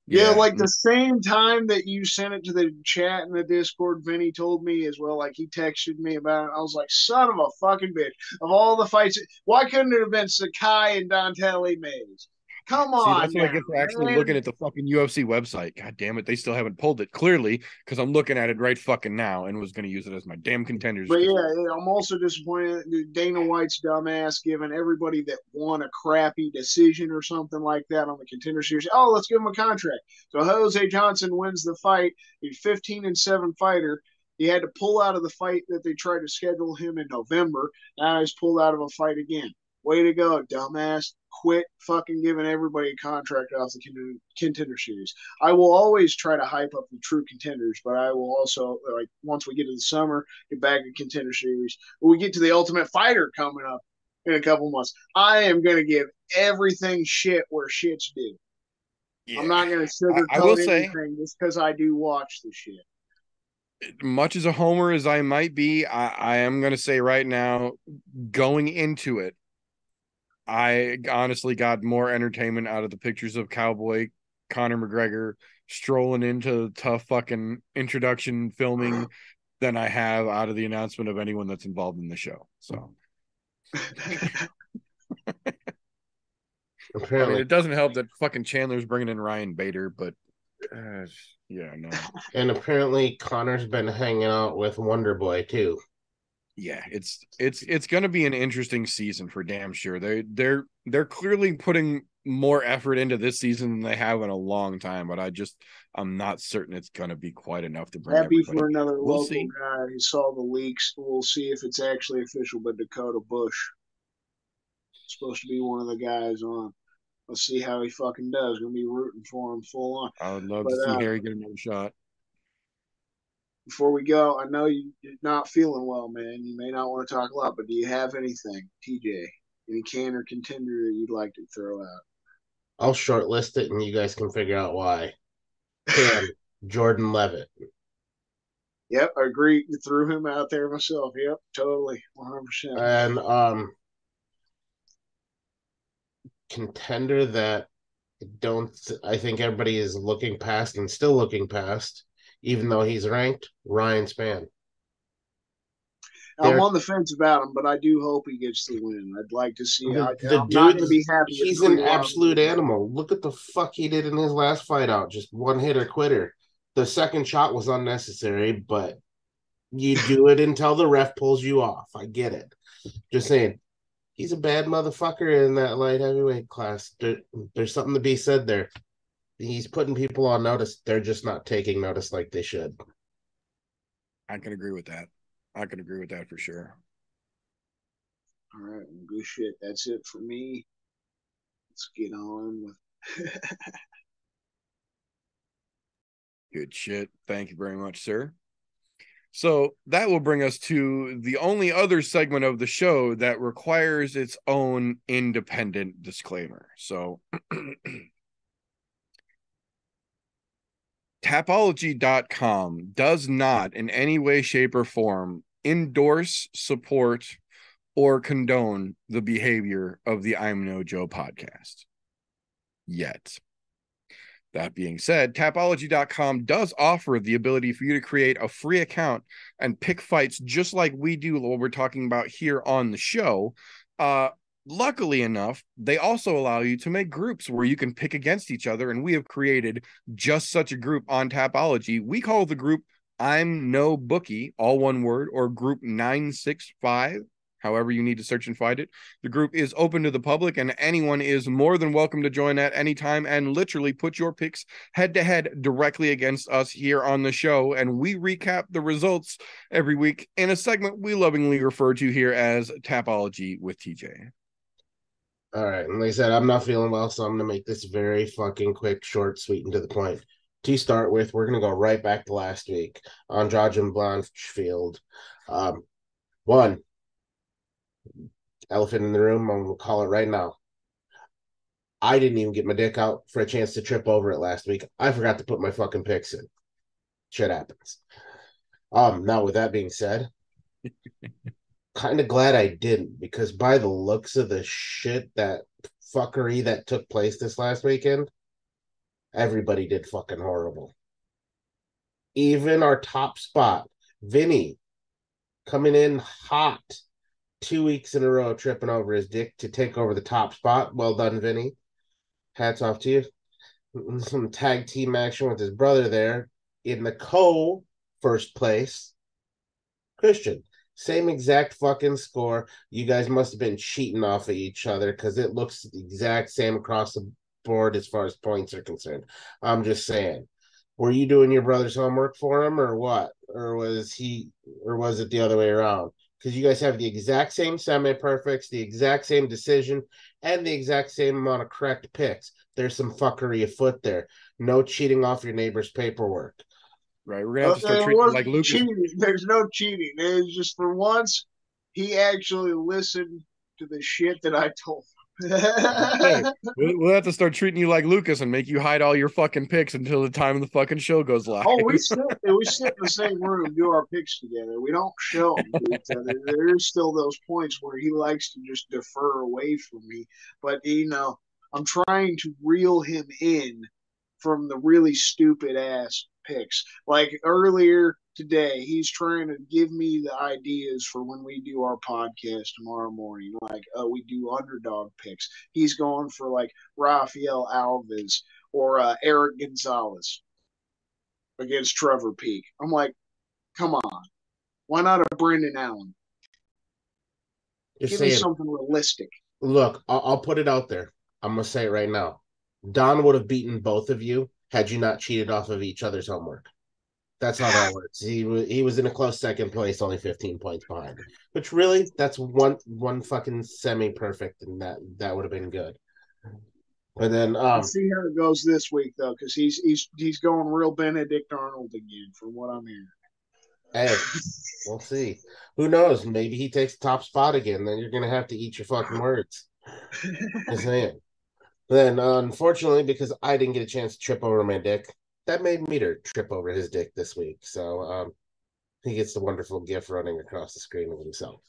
Yeah, like the same time that you sent it to the chat in the Discord, Vinny told me as well. Like he texted me about it. I was like, son of a fucking bitch. Of all the fights, why couldn't it have been Sakai and Dante Mays? Come See, on. that's what I now, get for actually man. looking at the fucking UFC website. God damn it, they still haven't pulled it clearly because I'm looking at it right fucking now and was going to use it as my damn contenders. But yeah, I'm also disappointed Dana White's dumbass giving everybody that won a crappy decision or something like that on the contender series. Oh, let's give him a contract. So Jose Johnson wins the fight. He's 15 and 7 fighter. He had to pull out of the fight that they tried to schedule him in November. Now he's pulled out of a fight again. Way to go, dumbass. Quit fucking giving everybody a contract off the contender- contender series. I will always try to hype up the true contenders, but I will also, like, once we get to the summer, get back to contender series. When we get to the Ultimate Fighter coming up in a couple months, I am going to give everything shit where shit's due. Yeah. I'm not going to sugarcoat I will say- anything just because I do watch the shit. much as a homer as I might be, I, I am going to say right now, going into it, I honestly got more entertainment out of the pictures of Cowboy Conor McGregor strolling into tough fucking introduction filming than I have out of the announcement of anyone that's involved in the show. So I Apparently, mean, it doesn't help that fucking Chandler's bringing in Ryan Bader, but uh, yeah, no, and apparently Conor's been hanging out with Wonder Boy too. Yeah, it's it's it's going to be an interesting season for damn sure. They they're they're clearly putting more effort into this season than they have in a long time, but I just I'm not certain it's going to be quite enough to bring Happy everybody. for another We'll local see. guy who saw the leaks. We'll see if it's actually official, but Dakota Bush. Supposed to be one of the guys on. Let's see how he fucking does. Gonna be rooting for him full on. I would love But, to see uh, Harry get another shot. Before we go, I know you- you're not feeling well, man. You may not want to talk a lot, but do you have anything, TJ? Any can or contender that you'd like to throw out? I'll shortlist it, and you guys can figure out why. Can Jordan Leavitt. Yep, I agree. Threw him out there myself. Yep, totally, one hundred percent. and um contender that I don't I think everybody is looking past and still looking past, even though he's ranked. Ryan Spann. I'm on the fence about him, but I do hope he gets the win. I'd like to see. The- I, the I'm not to be happy. He's an absolute animal. Look at the fuck he did in his last fight out. Just one hitter quitter. The second shot was unnecessary, but you do it until the ref pulls you off. I get it. Just saying, he's a bad motherfucker in that light heavyweight class. There, there's something to be said there. He's putting people on notice. They're just not taking notice like they should. I can agree with that. I can agree with that for sure. All right, well, good shit. That's it for me. Let's get on with. Good shit. Thank you very much, sir. So that will bring us to the only other segment of the show that requires its own independent disclaimer. So tapology.com does not in any way shape or form endorse support or condone the behavior of the i'm no joe podcast yet that being said, tapology.com does offer the ability for you to create a free account and pick fights just like we do what we're talking about here on the show. Uh, luckily enough, they also allow you to make groups where you can pick against each other. And we have created just such a group on Tapology. We call the group I'm No Bookie, all one word, or group 965. However, you need to search and find it. The group is open to the public, and anyone is more than welcome to join at any time and literally put your picks head to head directly against us here on the show. And we recap the results every week in a segment we lovingly refer to here as Tapology with TJ. All right. And like I said, I'm not feeling well, so I'm going to make this very fucking quick, short, sweet, and to the point. To start with, we're going to go right back to last week. Andrade and Blanchfield. Um, one, elephant in the room, I'm going to call it right now. I didn't even get my dick out for a chance to trip over it last week. I forgot to put my fucking picks in. Shit happens. Um, now with that being said, kind of glad I didn't because by the looks of the shit that fuckery that took place this last weekend, everybody did fucking horrible. Even our top spot, Vinny, coming in hot two weeks in a row, tripping over his dick to take over the top spot. Well done, Vinny. Hats off to you. Some tag team action with his brother there in the co first place. Christian, same exact fucking score. You guys must have been cheating off of each other because it looks the exact same across the board as far as points are concerned. I'm just saying. Were you doing your brother's homework for him or what? Or was he or was it the other way around? Because you guys have the exact same semi perfects, the exact same decision, and the exact same amount of correct picks. There's some fuckery afoot there. No cheating off your neighbor's paperwork. Right. We're gonna have to start treating you like Lucas. cheating. There's no cheating. It was just for once he actually listened to the shit that I told him. Hey, we'll, we'll have to start treating you like Lucas and make you hide all your fucking picks until the time the fucking show goes live. Oh, we sit we sit in the same room, do our picks together. We don't show them to each other. There's still those points where he likes to just defer away from me, but you know, I'm trying to reel him in from the really stupid ass picks. Like earlier today, he's trying to give me the ideas for when we do our podcast tomorrow morning. Like, uh, we do underdog picks. He's going for like Rafael Alves or uh, Eric Gonzalez against Trevor Peek. I'm like, come on. Why not a Brendan Allen? Just Give me something realistic. Look, I'll, I'll put it out there. I'm gonna say it right now. Don would have beaten both of you had you not cheated off of each other's homework. That's how that works. He was he was in a close second place, only 15 points behind. Which really, that's one one fucking semi perfect, and that that would have been good. But then, um, Let's see how it goes this week though, because he's he's he's going real Benedict Arnold again, from what I'm hearing. hey, we'll see. Who knows? Maybe he takes the top spot again. Then you're gonna have to eat your fucking words. Just saying. Then, uh, unfortunately, because I didn't get a chance to trip over my dick, that made Meter trip over his dick this week. So um, he gets the wonderful gift running across the screen of himself.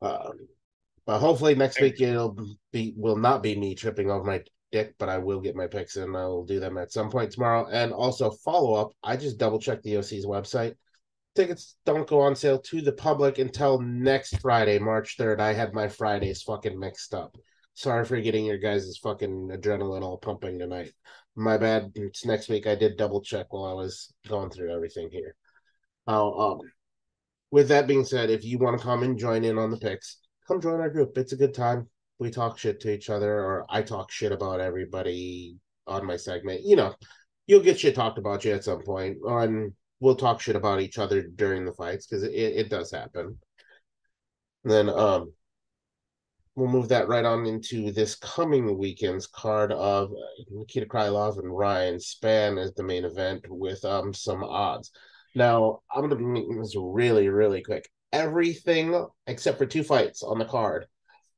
Um, but hopefully next week it'll be will not be me tripping over my dick, but I will get my picks and I'll do them at some point tomorrow. And also follow up. I just double checked the OC's website. Tickets don't go on sale to the public until next Friday, March 3rd. I had my Fridays fucking mixed up. Sorry for getting your guys' fucking adrenaline all pumping tonight. My bad. It's next week. I did double check while I was going through everything here. Uh, um, with that being said, if you want to come and join in on the picks, come join our group. It's a good time. We talk shit to each other, or I talk shit about everybody on my segment. You know, you'll get shit talked about you at some point, and we'll talk shit about each other during the fights because it, it does happen. then um we'll move that right on into this coming weekend's card of uh, Nikita Krylov and Ryan Spann as the main event with um some odds. Now I'm gonna make this really really quick. Everything except for two fights on the card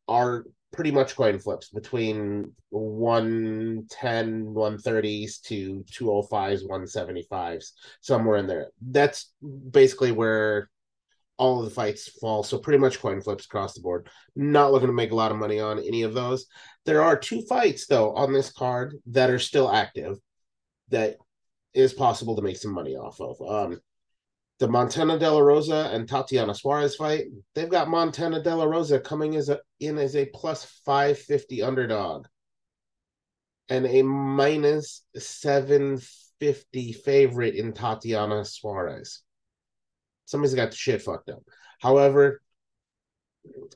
are pretty much coin flips between 110 130s to 205s 175s somewhere in there that's basically where all of the fights fall so pretty much coin flips across the board. Not looking to make a lot of money on any of those. There are two fights though on this card that are still active that is possible to make some money off of. Um the Montana De La Rosa and Tatiana Suarez fight, they've got Montana De La Rosa coming as a in as a plus 550 underdog and a minus 750 favorite in Tatiana Suarez. Somebody's got the shit fucked up. However,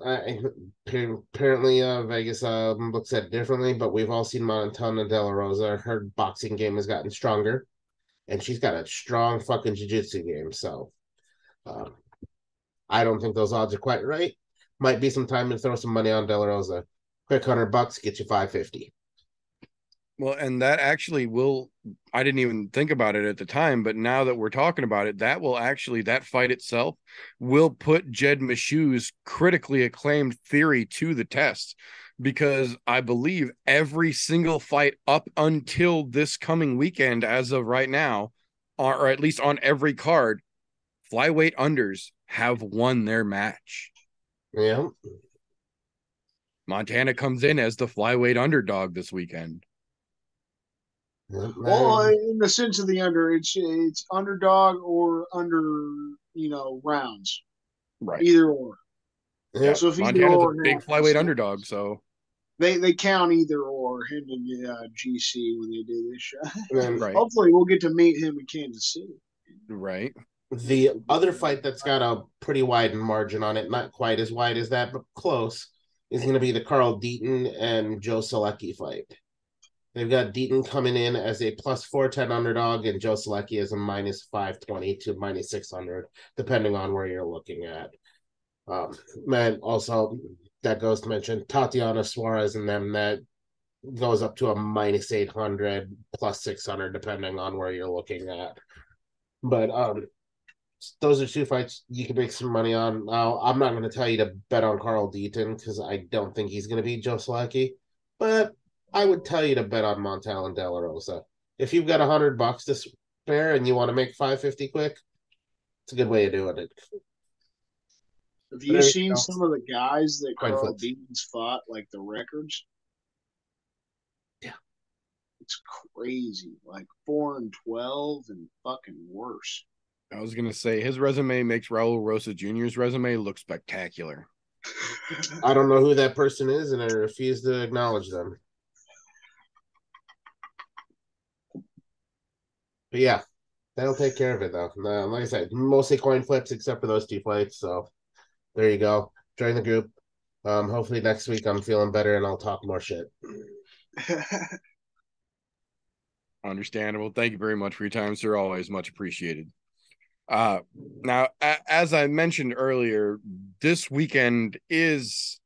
I, apparently uh, Vegas uh, looks at it differently, but we've all seen Montana De La Rosa. Her boxing game has gotten stronger and she's got a strong fucking jiu-jitsu game so um, i don't think those odds are quite right might be some time to throw some money on De La Rosa quick hundred bucks get you 550 Well, and that actually will I didn't even think about it at the time, but now that we're talking about it, that will actually that fight itself will put Jed Meshew's critically acclaimed theory to the test because I believe every single fight up until this coming weekend, as of right now, or at least on every card, flyweight unders have won their match. Yeah. Montana comes in as the flyweight underdog this weekend. Yeah, Well, in the sense of the under, it's it's underdog or under you know rounds, Right. either or. yeah. So if either Montana's a big flyweight so underdog, so They they count either or him and uh, GC when they do this show. Then right, Hopefully, we'll get to meet him in Kansas City. right. The other fight that's got a pretty wide margin on it, not quite as wide as that, but close, is going to be the Carl Deaton and Joe Solecki fight. They've got Deaton coming in as a plus 410 underdog and Joe Solecki as a minus 520 to minus 600, depending on where you're looking at. Um, man, also, that goes to mention Tatiana Suarez and them that goes up to a minus 800 plus 600, depending on where you're looking at. But um, those are two fights you can make some money on. Now, I'm not going to tell you to bet on Carl Deaton because I don't think he's going to beat Joe Solecki, but I would tell you to bet on Montal and De La Rosa. If you've got a hundred bucks to spare and you want to make five fifty quick, it's a good way of doing it. Have you you seen go. some of the guys that Coin Carl flips. Deaton's fought, like the records? Yeah. It's crazy. Like four and twelve and fucking worse. I was gonna say his resume makes Raul Rosas Jr.'s resume look spectacular. I don't know who that person is, and I refuse to acknowledge them. But yeah, that'll take care of it though. Like I said, mostly coin flips except for those two fights. So there you go. Join the group. Um, hopefully next week I'm feeling better and I'll talk more shit. Understandable. Thank you very much for your time, sir. Always much appreciated. Uh, now, a- as I mentioned earlier, this weekend is,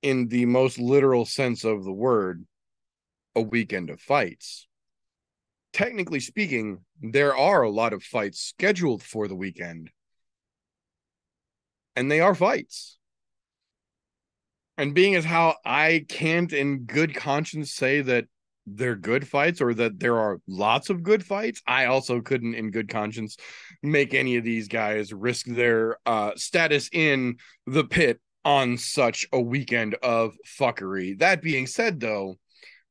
in the most literal sense of the word, a weekend of fights. Technically speaking, there are a lot of fights scheduled for the weekend, and they are fights. And being as how I can't, in good conscience, say that they're good fights or that there are lots of good fights, I also couldn't, in good conscience, make any of these guys risk their uh, status in the pit on such a weekend of fuckery. That being said, though,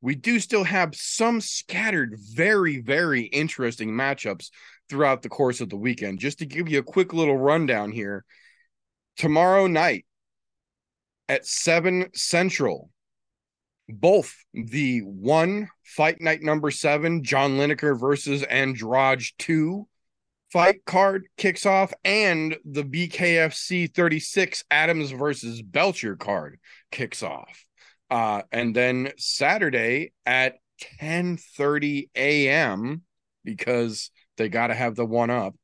we do still have some scattered, very, very interesting matchups throughout the course of the weekend. Just to give you a quick little rundown here, tomorrow night at 7 Central, both the one fight night number seven, John Lineker versus Andrade 2 fight card kicks off, and the BKFC 36 Adams versus Belcher card kicks off. Uh, and then Saturday at 10:30 a.m., because they got to have the one up,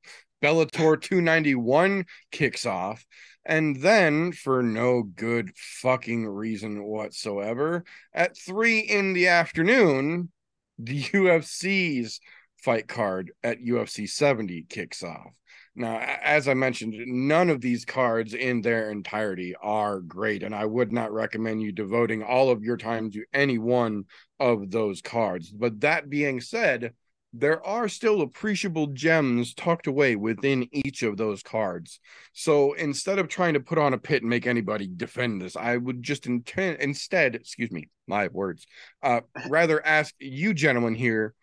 Bellator 291 kicks off. And then, for no good fucking reason whatsoever, at three in the afternoon, the UFC's fight card at UFC 70 kicks off. Now, as I mentioned, none of these cards in their entirety are great, and I would not recommend you devoting all of your time to any one of those cards. But that being said, there are still appreciable gems tucked away within each of those cards. So instead of trying to put on a pit and make anybody defend this, I would just intend instead, excuse me, my words, uh, rather ask you gentlemen here,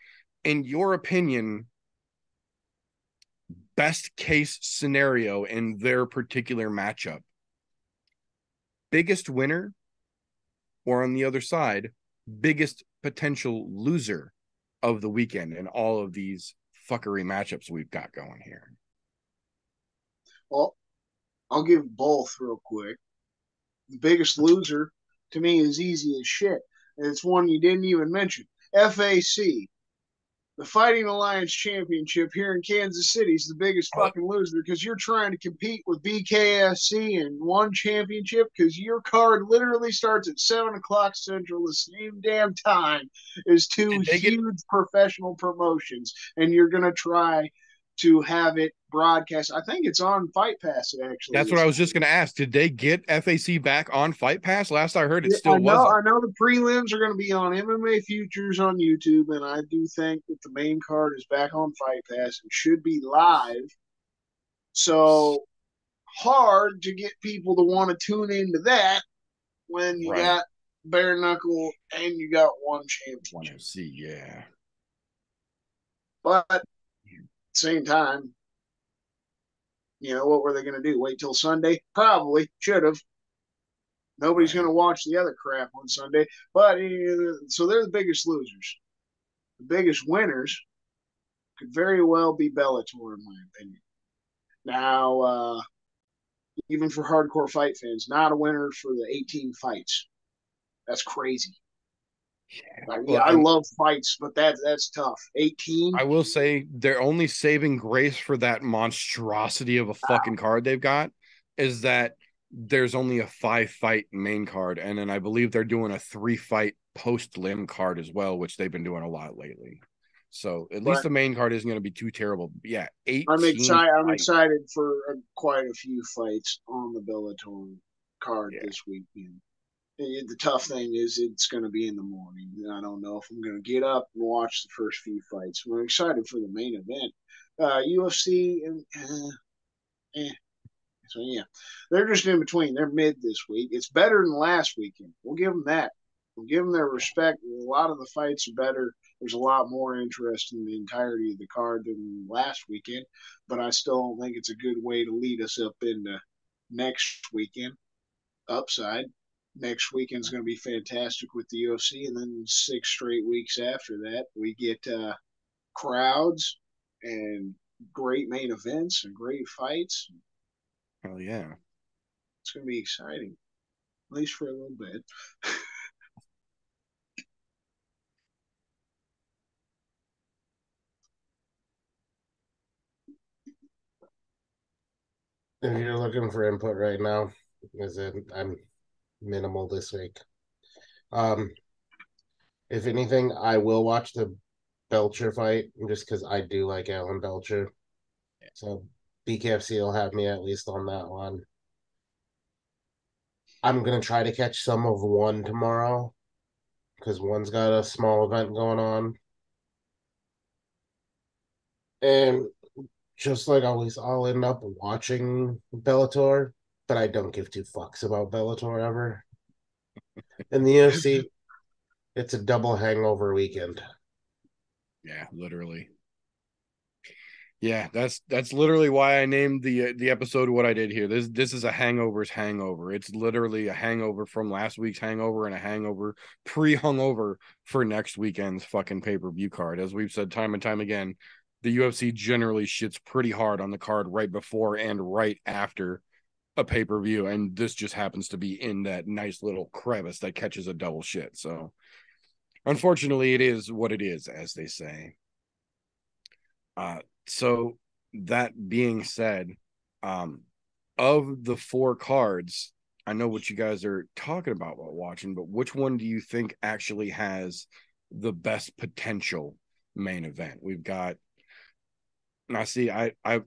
in your opinion, best case scenario in their particular matchup. Biggest winner, or on the other side, biggest potential loser of the weekend in all of these fuckery matchups we've got going here. Well, I'll give both real quick. The biggest loser to me is easy as shit. And it's one you didn't even mention. FAC. The Fighting Alliance Championship here in Kansas City is the biggest fucking loser because you're trying to compete with BKFC and one championship because your card literally starts at seven o'clock central, the same damn time as two they get- huge professional promotions, and you're gonna try to have it broadcast. I think it's on Fight Pass actually. That's what I was just going to ask. Did they get FAC back on Fight Pass? Last I heard, it Yeah, still wasn't. I know the prelims are going to be on MMA Futures on YouTube, and I do think that the main card is back on Fight Pass and should be live. So hard to get people to want to tune into that when you Right. got bare knuckle and you got one One championship. FC, yeah. But same time, you know, what were they going to do? Wait till Sunday? Probably should have. Nobody's going to watch the other crap on Sunday. But uh, so they're the biggest losers. The biggest winners could very well be Bellator, in my opinion. Now, uh, even for hardcore fight fans, not a winner for the 18 fights. That's crazy. Like, yeah, Well, I love fights, but that that's tough. 18. I will say they're only saving grace for that monstrosity of a fucking card they've got is that there's only a five fight main card, and then I believe they're doing a three fight post limb card as well, which they've been doing a lot lately. So at least the main card isn't going to be too terrible. Yeah, 18 I'm excited. I'm excited for uh, quite a few fights on the Bellator card Yeah. this weekend. The tough thing is it's going to be in the morning. I don't know if I'm going to get up and watch the first few fights. We're excited for the main event. Uh, UFC and uh, eh. So yeah, they're just in between. They're mid this week. It's better than last weekend. We'll give them that. We'll give them their respect. A lot of the fights are better. There's a lot more interest in the entirety of the card than last weekend, but I still don't think it's a good way to lead us up into next weekend. Upside. Next weekend's going to be fantastic with the UFC, and then six straight weeks after that, we get uh, crowds and great main events and great fights. Hell yeah. It's going to be exciting, at least for a little bit. If you're looking for input right now, is it I'm minimal this week. Um if anything, I will watch the Belcher fight just because I do like Alan Belcher. So BKFC will have me at least on that one. I'm gonna try to catch some of one tomorrow because one's got a small event going on. And just like always, I'll end up watching Bellator, but I don't give two fucks about Bellator ever. In the UFC, it's a double hangover weekend. Yeah, literally. Yeah, that's that's literally why I named the the episode what I did here. This this is a hangover's hangover. It's literally a hangover from last week's hangover and a hangover pre-hungover for next weekend's fucking pay-per-view card. As we've said time and time again, the UFC generally shits pretty hard on the card right before and right after a pay-per-view and this just happens to be in that nice little crevice that catches a double shit. So unfortunately it is what it is as they say. Uh so that being said, um, of the four cards, I know what you guys are talking about while watching, but which one do you think actually has the best potential main event? We've got. Now, see, I, I,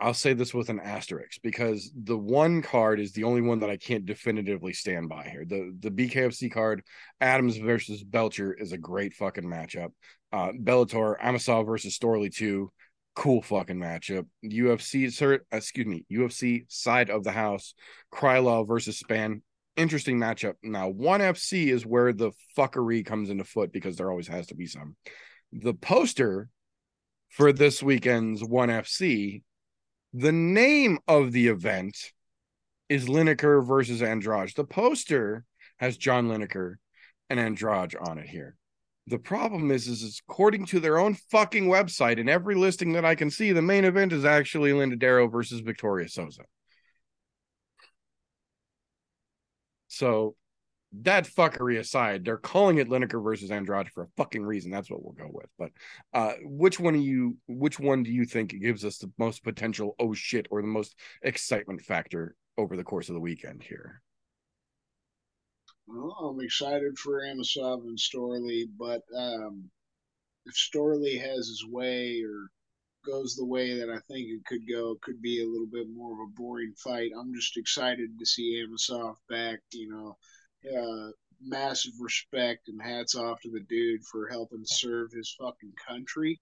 I'll say this with an asterisk because the one card is the only one that I can't definitively stand by here. The the BKFC card, Adams versus Belcher, is a great fucking matchup. Uh, Bellator, Amosov versus Storley two cool fucking matchup. UFC, sir, excuse me, UFC side of the house, Krylov versus Spann. Interesting matchup. Now, one FC is where the fuckery comes into foot because there always has to be some. The poster for this weekend's one FC, the name of the event is Lineker versus Andrade. The poster has John Lineker and Andrade on it here. The problem is, is, is according to their own fucking website and every listing that I can see, the main event is actually Linda Darrow versus Victoria Souza. So that fuckery aside, they're calling it Lineker versus Andrade for a fucking reason. That's what we'll go with. But uh which one of you which one do you think gives us the most potential oh shit or the most excitement factor over the course of the weekend here? Well, I'm excited for Amosov and Storley, but um, if Storley has his way or goes the way that I think it could go, it could be a little bit more of a boring fight. I'm just excited to see Amosov back. You know, uh, massive respect and hats off to the dude for helping serve his fucking country,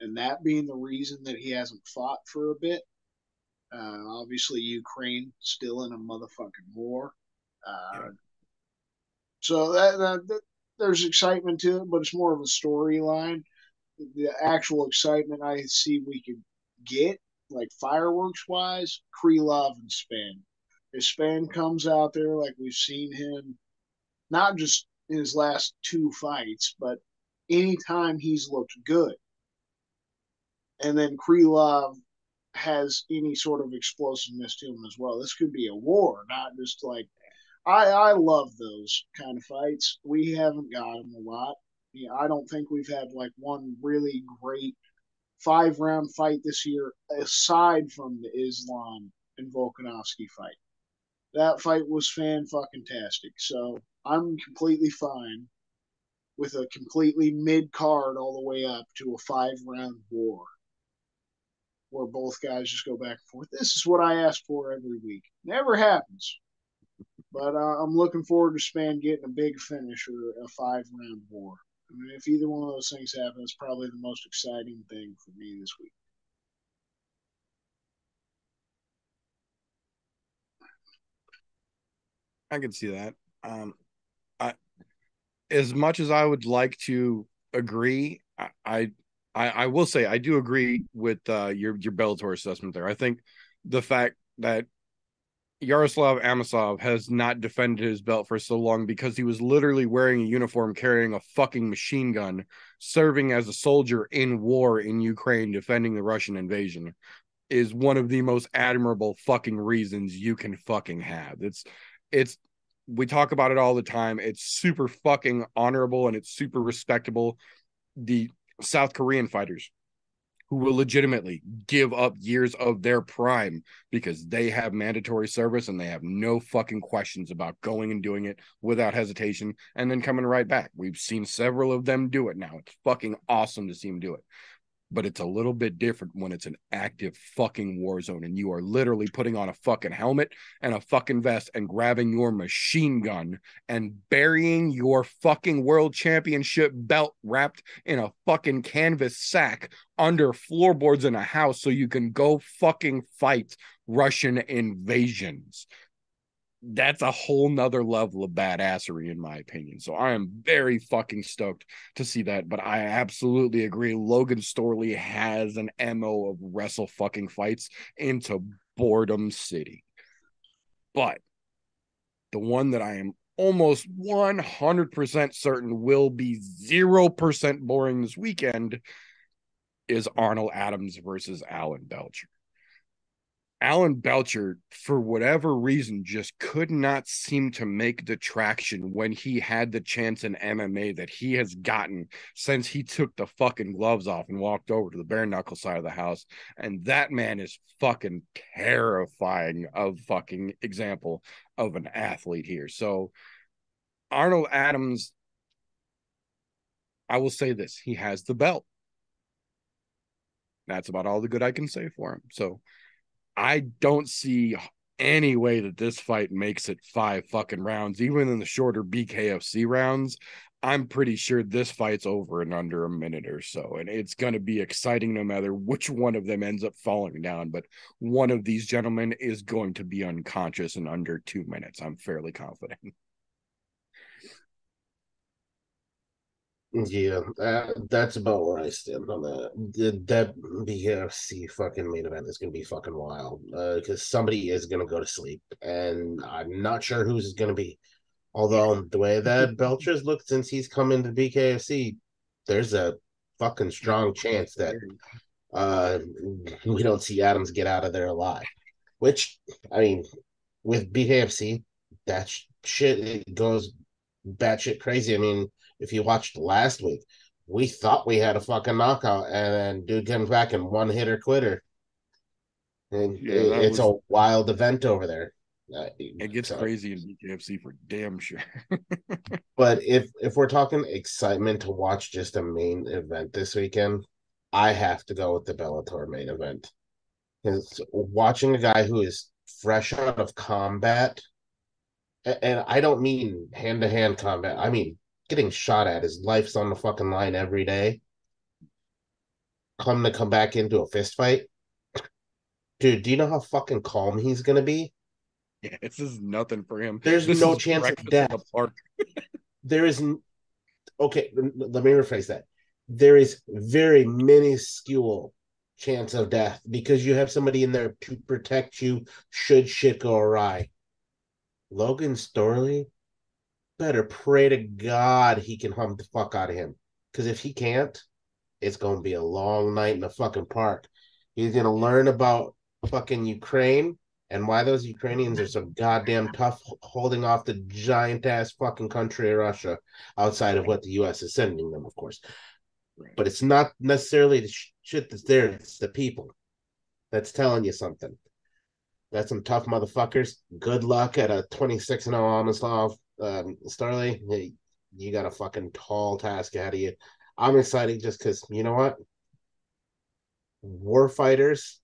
and that being the reason that he hasn't fought for a bit. Uh, obviously, Ukraine still in a motherfucking war. Uh, Yeah. So that, that, that there's excitement to it, but it's more of a storyline. The actual excitement I see we could get, like fireworks wise, Krylov and Spann. If Spann comes out there like we've seen him, not just in his last two fights, but anytime he's looked good. And then Krylov has any sort of explosiveness to him as well. This could be a war, not just like I I love those kind of fights. We haven't got them a lot. I don't think we've had like one really great five round fight this year aside from the Islam and Volkanovski fight. That fight was fan fucking tastic. So I'm completely fine with a completely mid card all the way up to a five round war where both guys just go back and forth. This is what I ask for every week. Never happens. But uh, I'm looking forward to Spann getting a big finish or a five round war. I mean, if either one of those things happen, it's probably the most exciting thing for me this week. I can see that. Um, I, as much as I would like to agree, I, I, I, will say I do agree with uh, your your Bellator assessment there. I think the fact that Yaroslav Amosov has not defended his belt for so long because he was literally wearing a uniform, carrying a fucking machine gun, serving as a soldier in war in Ukraine, defending the Russian invasion, is one of the most admirable fucking reasons you can fucking have. It's it's we talk about it all the time. It's super fucking honorable and it's super respectable. The South Korean fighters who will legitimately give up years of their prime because they have mandatory service and they have no fucking questions about going and doing it without hesitation and then coming right back. We've seen several of them do it now. It's fucking awesome to see them do it but it's a little bit different when it's an active fucking war zone and you are literally putting on a fucking helmet and a fucking vest and grabbing your machine gun and burying your fucking world championship belt wrapped in a fucking canvas sack under floorboards in a house so you can go fucking fight Russian invasions that's a whole nother level of badassery in my opinion. So I am very fucking stoked to see that. But I absolutely agree. Logan Storley has an MO of wrestle fucking fights into boredom city. But the one that I am almost 100% certain will be 0% boring this weekend is Arnold Adams versus Alan Belcher. Alan Belcher, for whatever reason, just could not seem to make the traction when he had the chance in MMA that he has gotten since he took the fucking gloves off and walked over to the bare knuckle side of the house. And that man is fucking terrifying of fucking example of an athlete here. So Arnold Adams, I will say this, he has the belt. That's about all the good I can say for him. So I don't see any way that this fight makes it five fucking rounds, even in the shorter BKFC rounds. I'm pretty sure this fight's over in under a minute or so, and it's going to be exciting no matter which one of them ends up falling down. But one of these gentlemen is going to be unconscious in under two minutes. I'm fairly confident. Yeah, uh, that's about where I stand on that. The, that BFC fucking main event is going to be fucking wild because uh, somebody is going to go to sleep, and I'm not sure who's going to be. Although the way that Belcher's looked since he's come into BKFC, there's a fucking strong chance that uh, we don't see Adams get out of there alive. Which I mean, with BKFC, that sh- shit it goes batshit crazy. I mean, if you watched last week, we thought we had a fucking knockout, and then dude comes back and one hitter quitter. And Yeah, it- it's was- a wild event over there. Uh, It gets so- crazy in BKFC for damn sure. But if if we're talking excitement to watch just a main event this weekend, I have to go with the Bellator main event. Because watching a guy who is fresh out of combat, and I don't mean hand to hand combat, I mean getting shot at. His life's on the fucking line every day. Come to come back into a fist fight. Dude, do you know how fucking calm he's gonna be? yeah, this is nothing for him. There's This no chance of the death. park. there is okay let me rephrase that there is very minuscule chance of death because you have somebody in there to protect you should shit go awry logan storley better pray to god he can hum the fuck out of him because if he can't it's going to be a long night in the fucking park he's going to learn about fucking ukraine and why those Ukrainians are so goddamn tough holding off the giant ass fucking country of Russia outside of what the US is sending them, of course. But it's not necessarily the shit that's there, it's the people that's telling you something. That's some tough motherfuckers. Good luck at a 26 0 Amislav um, Storley. Hey, you got a fucking tall task ahead of you. I'm excited just because, you know what? War fighters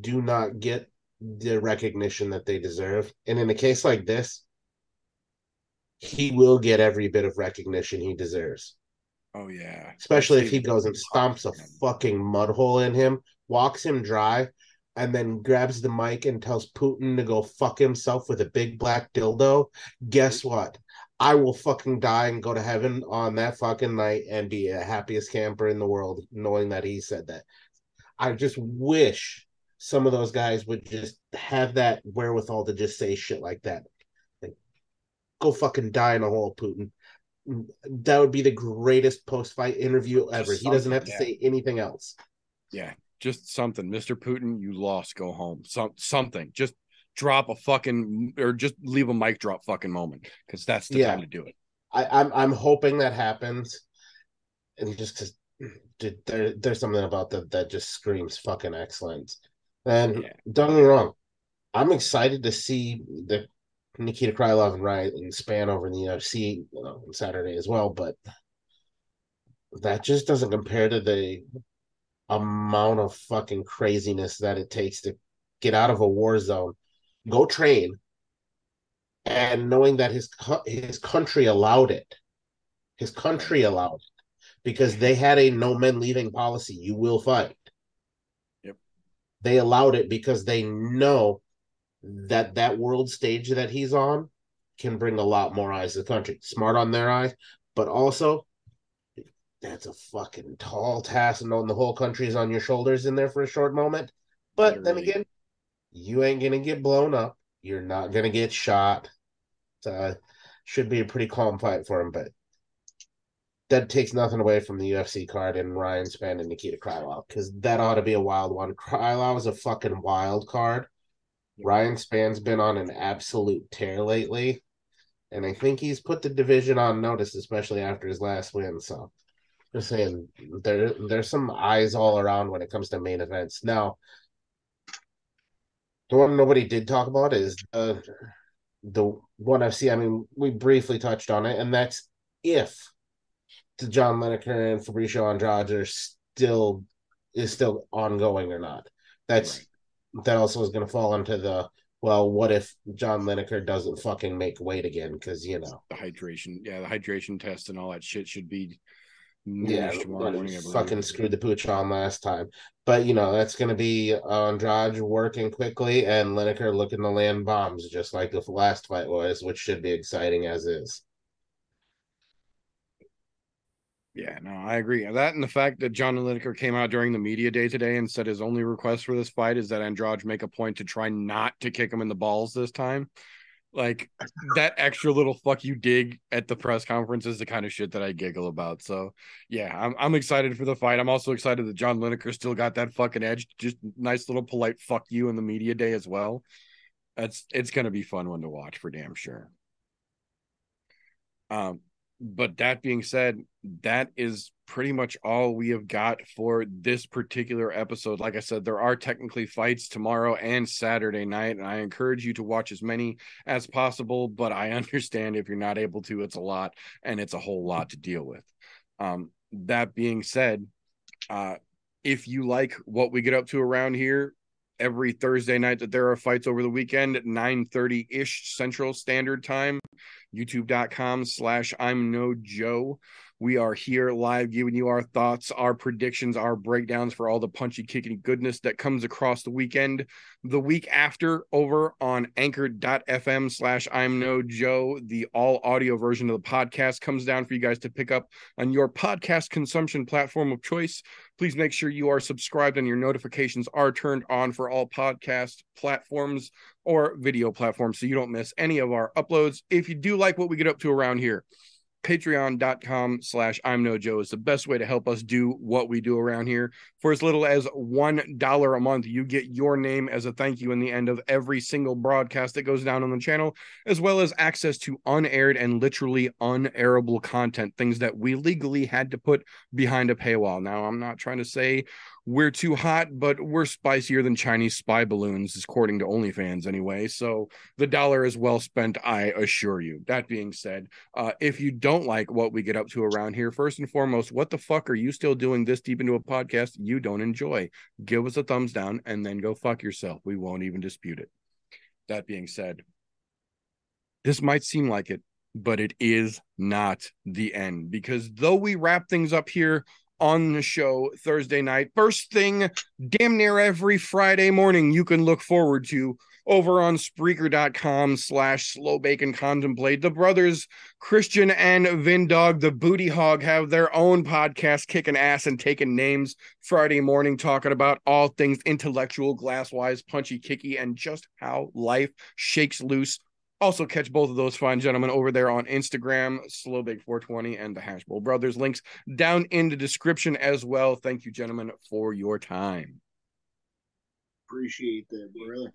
do not get the recognition that they deserve. And in a case like this, he will get every bit of recognition he deserves. Oh yeah. Especially if he goes and stomps a fucking mud hole in him, walks him dry, and then grabs the mic and tells Putin to go fuck himself with a big black dildo. Guess what? I will fucking die and go to heaven on that fucking night and be the happiest camper in the world, knowing that he said that. I just wish some of those guys would just have that wherewithal to just say shit like that. Like, go fucking die in a hole, Putin. That would be the greatest post fight interview ever. He doesn't have to something, say anything else. Yeah, just something. Mr. Putin, you lost. Go home. Some something. Just drop a fucking or just leave a mic drop fucking moment because that's the Yeah. time to do it. I, I'm I'm hoping that happens, and just because there there's something about that that just screams fucking excellence. And Yeah. don't get me wrong, I'm excited to see the Nikita Krylov and Ryan Spann over in the UFC you know, on Saturday as well, but that just doesn't compare to the amount of fucking craziness that it takes to get out of a war zone, go train, and knowing that his his country allowed it, his country allowed it because they had a no men leaving policy. You will fight. Yep. They allowed it because they know that that world stage that he's on can bring a lot more eyes to the country. Smart on their eyes, but also that's a fucking tall task and knowing the whole country is on your shoulders in there for a short moment. But then again, you ain't gonna get blown up. You're not gonna get shot. So uh, should be a pretty calm fight for him, but that takes nothing away from the UFC card and Ryan Spann and Nikita Krylov because that ought to be a wild one. Krylov is a fucking wild card. Ryan Spann's been on an absolute tear lately, and I think he's put the division on notice, especially after his last win. So, just saying, there there's some eyes all around when it comes to main events. Now, the one nobody did talk about is the the one FC. I mean, we briefly touched on it, and that's if the John Lineker and Fabricio Andrade are still is still ongoing or not. That's that also is going to fall into the well, what if John Lineker doesn't fucking make weight again? Because you know, The hydration, yeah, the hydration test and all that shit should be yeah, morning. Fucking screwed the pooch on last time. But you know, that's going to be uh, Andrade working quickly and Lineker looking to land bombs, just like the last fight was, which should be exciting as is. Yeah, no, I agree. That and the fact that John Lineker came out during the media day today and said his only request for this fight is that Andrade make a point to try not to kick him in the balls this time. Like that extra little fuck you dig at the press conference is the kind of shit that I giggle about. So yeah, I'm I'm excited for the fight. I'm also excited that John Lineker still got that fucking edge. Just nice little polite fuck you in the media day as well. That's it's gonna be fun one to watch for damn sure. Um, but that being said, that is pretty much all we have got for this particular episode. Like I said, there are technically fights tomorrow and Saturday night, and I encourage you to watch as many as possible. But I understand if you're not able to, it's a lot and it's a whole lot to deal with. Um, that being said, uh, if you like what we get up to around here, every Thursday night that there are fights over the weekend at 9 30 ish Central Standard Time youtube.com slash I'm no Joe. We are here live giving you our thoughts, our predictions, our breakdowns for all the punchy kicking goodness that comes across the weekend. The week after, over on anchor.fm slash I'm no Joe, the all audio version of the podcast comes down for you guys to pick up on your podcast consumption platform of choice. Please make sure you are subscribed and your notifications are turned on for all podcast platforms or video platforms so you don't miss any of our uploads. If you do like what we get up to around here, patreon.com slash i'm no joe is the best way to help us do what we do around here. For as little as one dollar a month you get your name as a thank you in the end of every single broadcast that goes down on the channel as well as access to unaired and literally unairable content things that we legally had to put behind a paywall. Now i'm not trying to say we're too hot, but we're spicier than Chinese spy balloons, according to OnlyFans anyway. So the dollar is well spent, I assure you. That being said, uh, if you don't like what we get up to around here, first and foremost, what the fuck are you still doing this deep into a podcast you don't enjoy? Give us a thumbs down and then go fuck yourself. We won't even dispute it. That being said, this might seem like it, but it is not the end because though we wrap things up here on the show Thursday night. First thing, damn near every Friday morning, you can look forward to over on Spreaker.com slash Slow Bacon Contemplate. The brothers Christian and Vindog, the Booty Hog, have their own podcast, kicking ass and taking names Friday morning, talking about all things intellectual, glasswise, punchy, kicky, and just how life shakes loose also, catch both of those fine gentlemen over there on Instagram, Slowbake420 and the Hashbowl Brothers. Links down in the description as well. Thank you, gentlemen, for your time. Appreciate that, brother.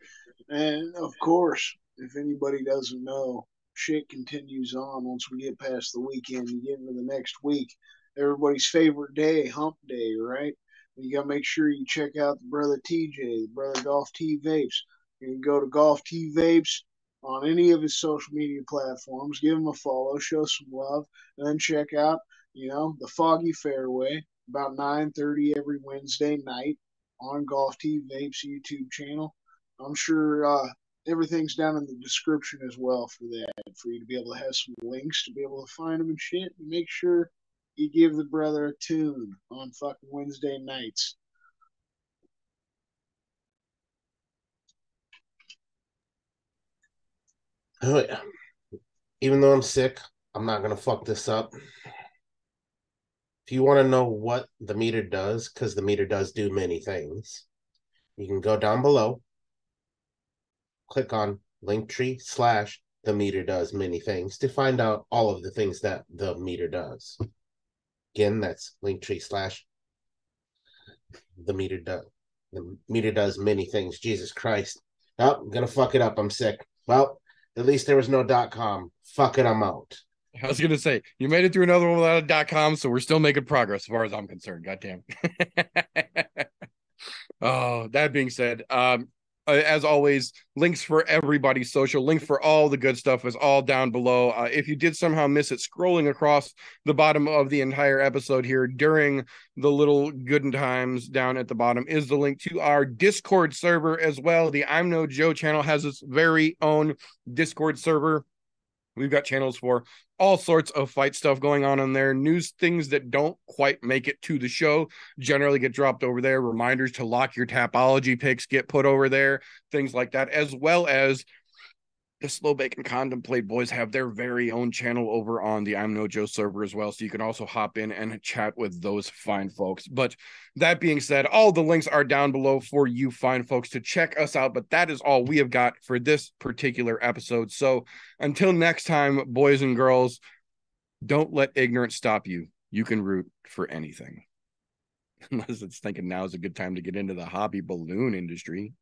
And of course, if anybody doesn't know, shit continues on once we get past the weekend and get into the next week. Everybody's favorite day, hump day, right? You got to make sure you check out the brother TJ, the brother Golf T Vapes. You can go to Golf T Vapes on any of his social media platforms. Give him a follow, show some love, and then check out, you know, the Foggy Fairway about 9:30 every Wednesday night on Golf T Vapes YouTube channel. I'm sure uh, everything's down in the description as well for that, for you to be able to have some links to be able to find them and shit. And make sure you give the brother a tune on fucking Wednesday nights. Oh, yeah. Oh, Even though I'm sick, I'm not gonna fuck this up. If you want to know what the meter does, because the meter does do many things, you can go down below, click on Linktree slash the meter does many things to find out all of the things that the meter does. Again, that's Linktree slash the meter does the meter does many things. Jesus Christ. Oh, I'm gonna fuck it up. I'm sick. Well, at least there was no dot com. Fuck it, I'm out. I was gonna say you made it through another one without a dot com, so we're still making progress as far as I'm concerned. Goddamn. oh, that being said, um, uh, as always, links for everybody's social, link for all the good stuff is all down below. Uh, if you did somehow miss it, scrolling across the bottom of the entire episode here during the little good times down at the bottom is the link to our Discord server as well. The I'm No Joe channel has its very own Discord server. We've got channels for all sorts of fight stuff going on in there. News things that don't quite make it to the show generally get dropped over there. Reminders to lock your tapology picks get put over there, things like that, as well as the Slow Bacon Contemplate boys have their very own channel over on the I'm No Joe server as well. So you can also hop in and chat with those fine folks. But that being said, all the links are down below for you fine folks to check us out. But that is all we have got for this particular episode. So until next time, boys and girls, don't let ignorance stop you. You can root for anything. Unless it's thinking now is a good time to get into the hobby balloon industry.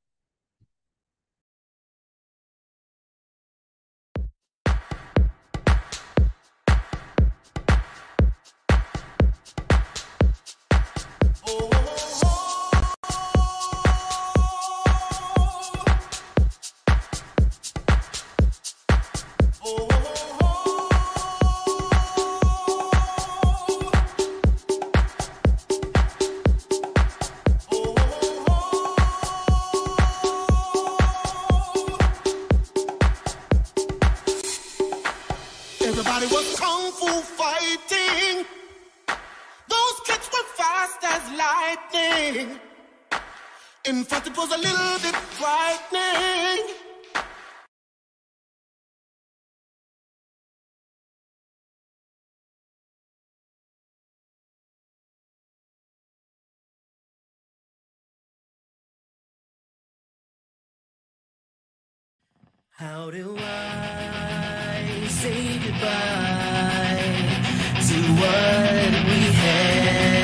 How do I say goodbye to what we had?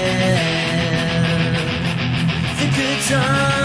The good times.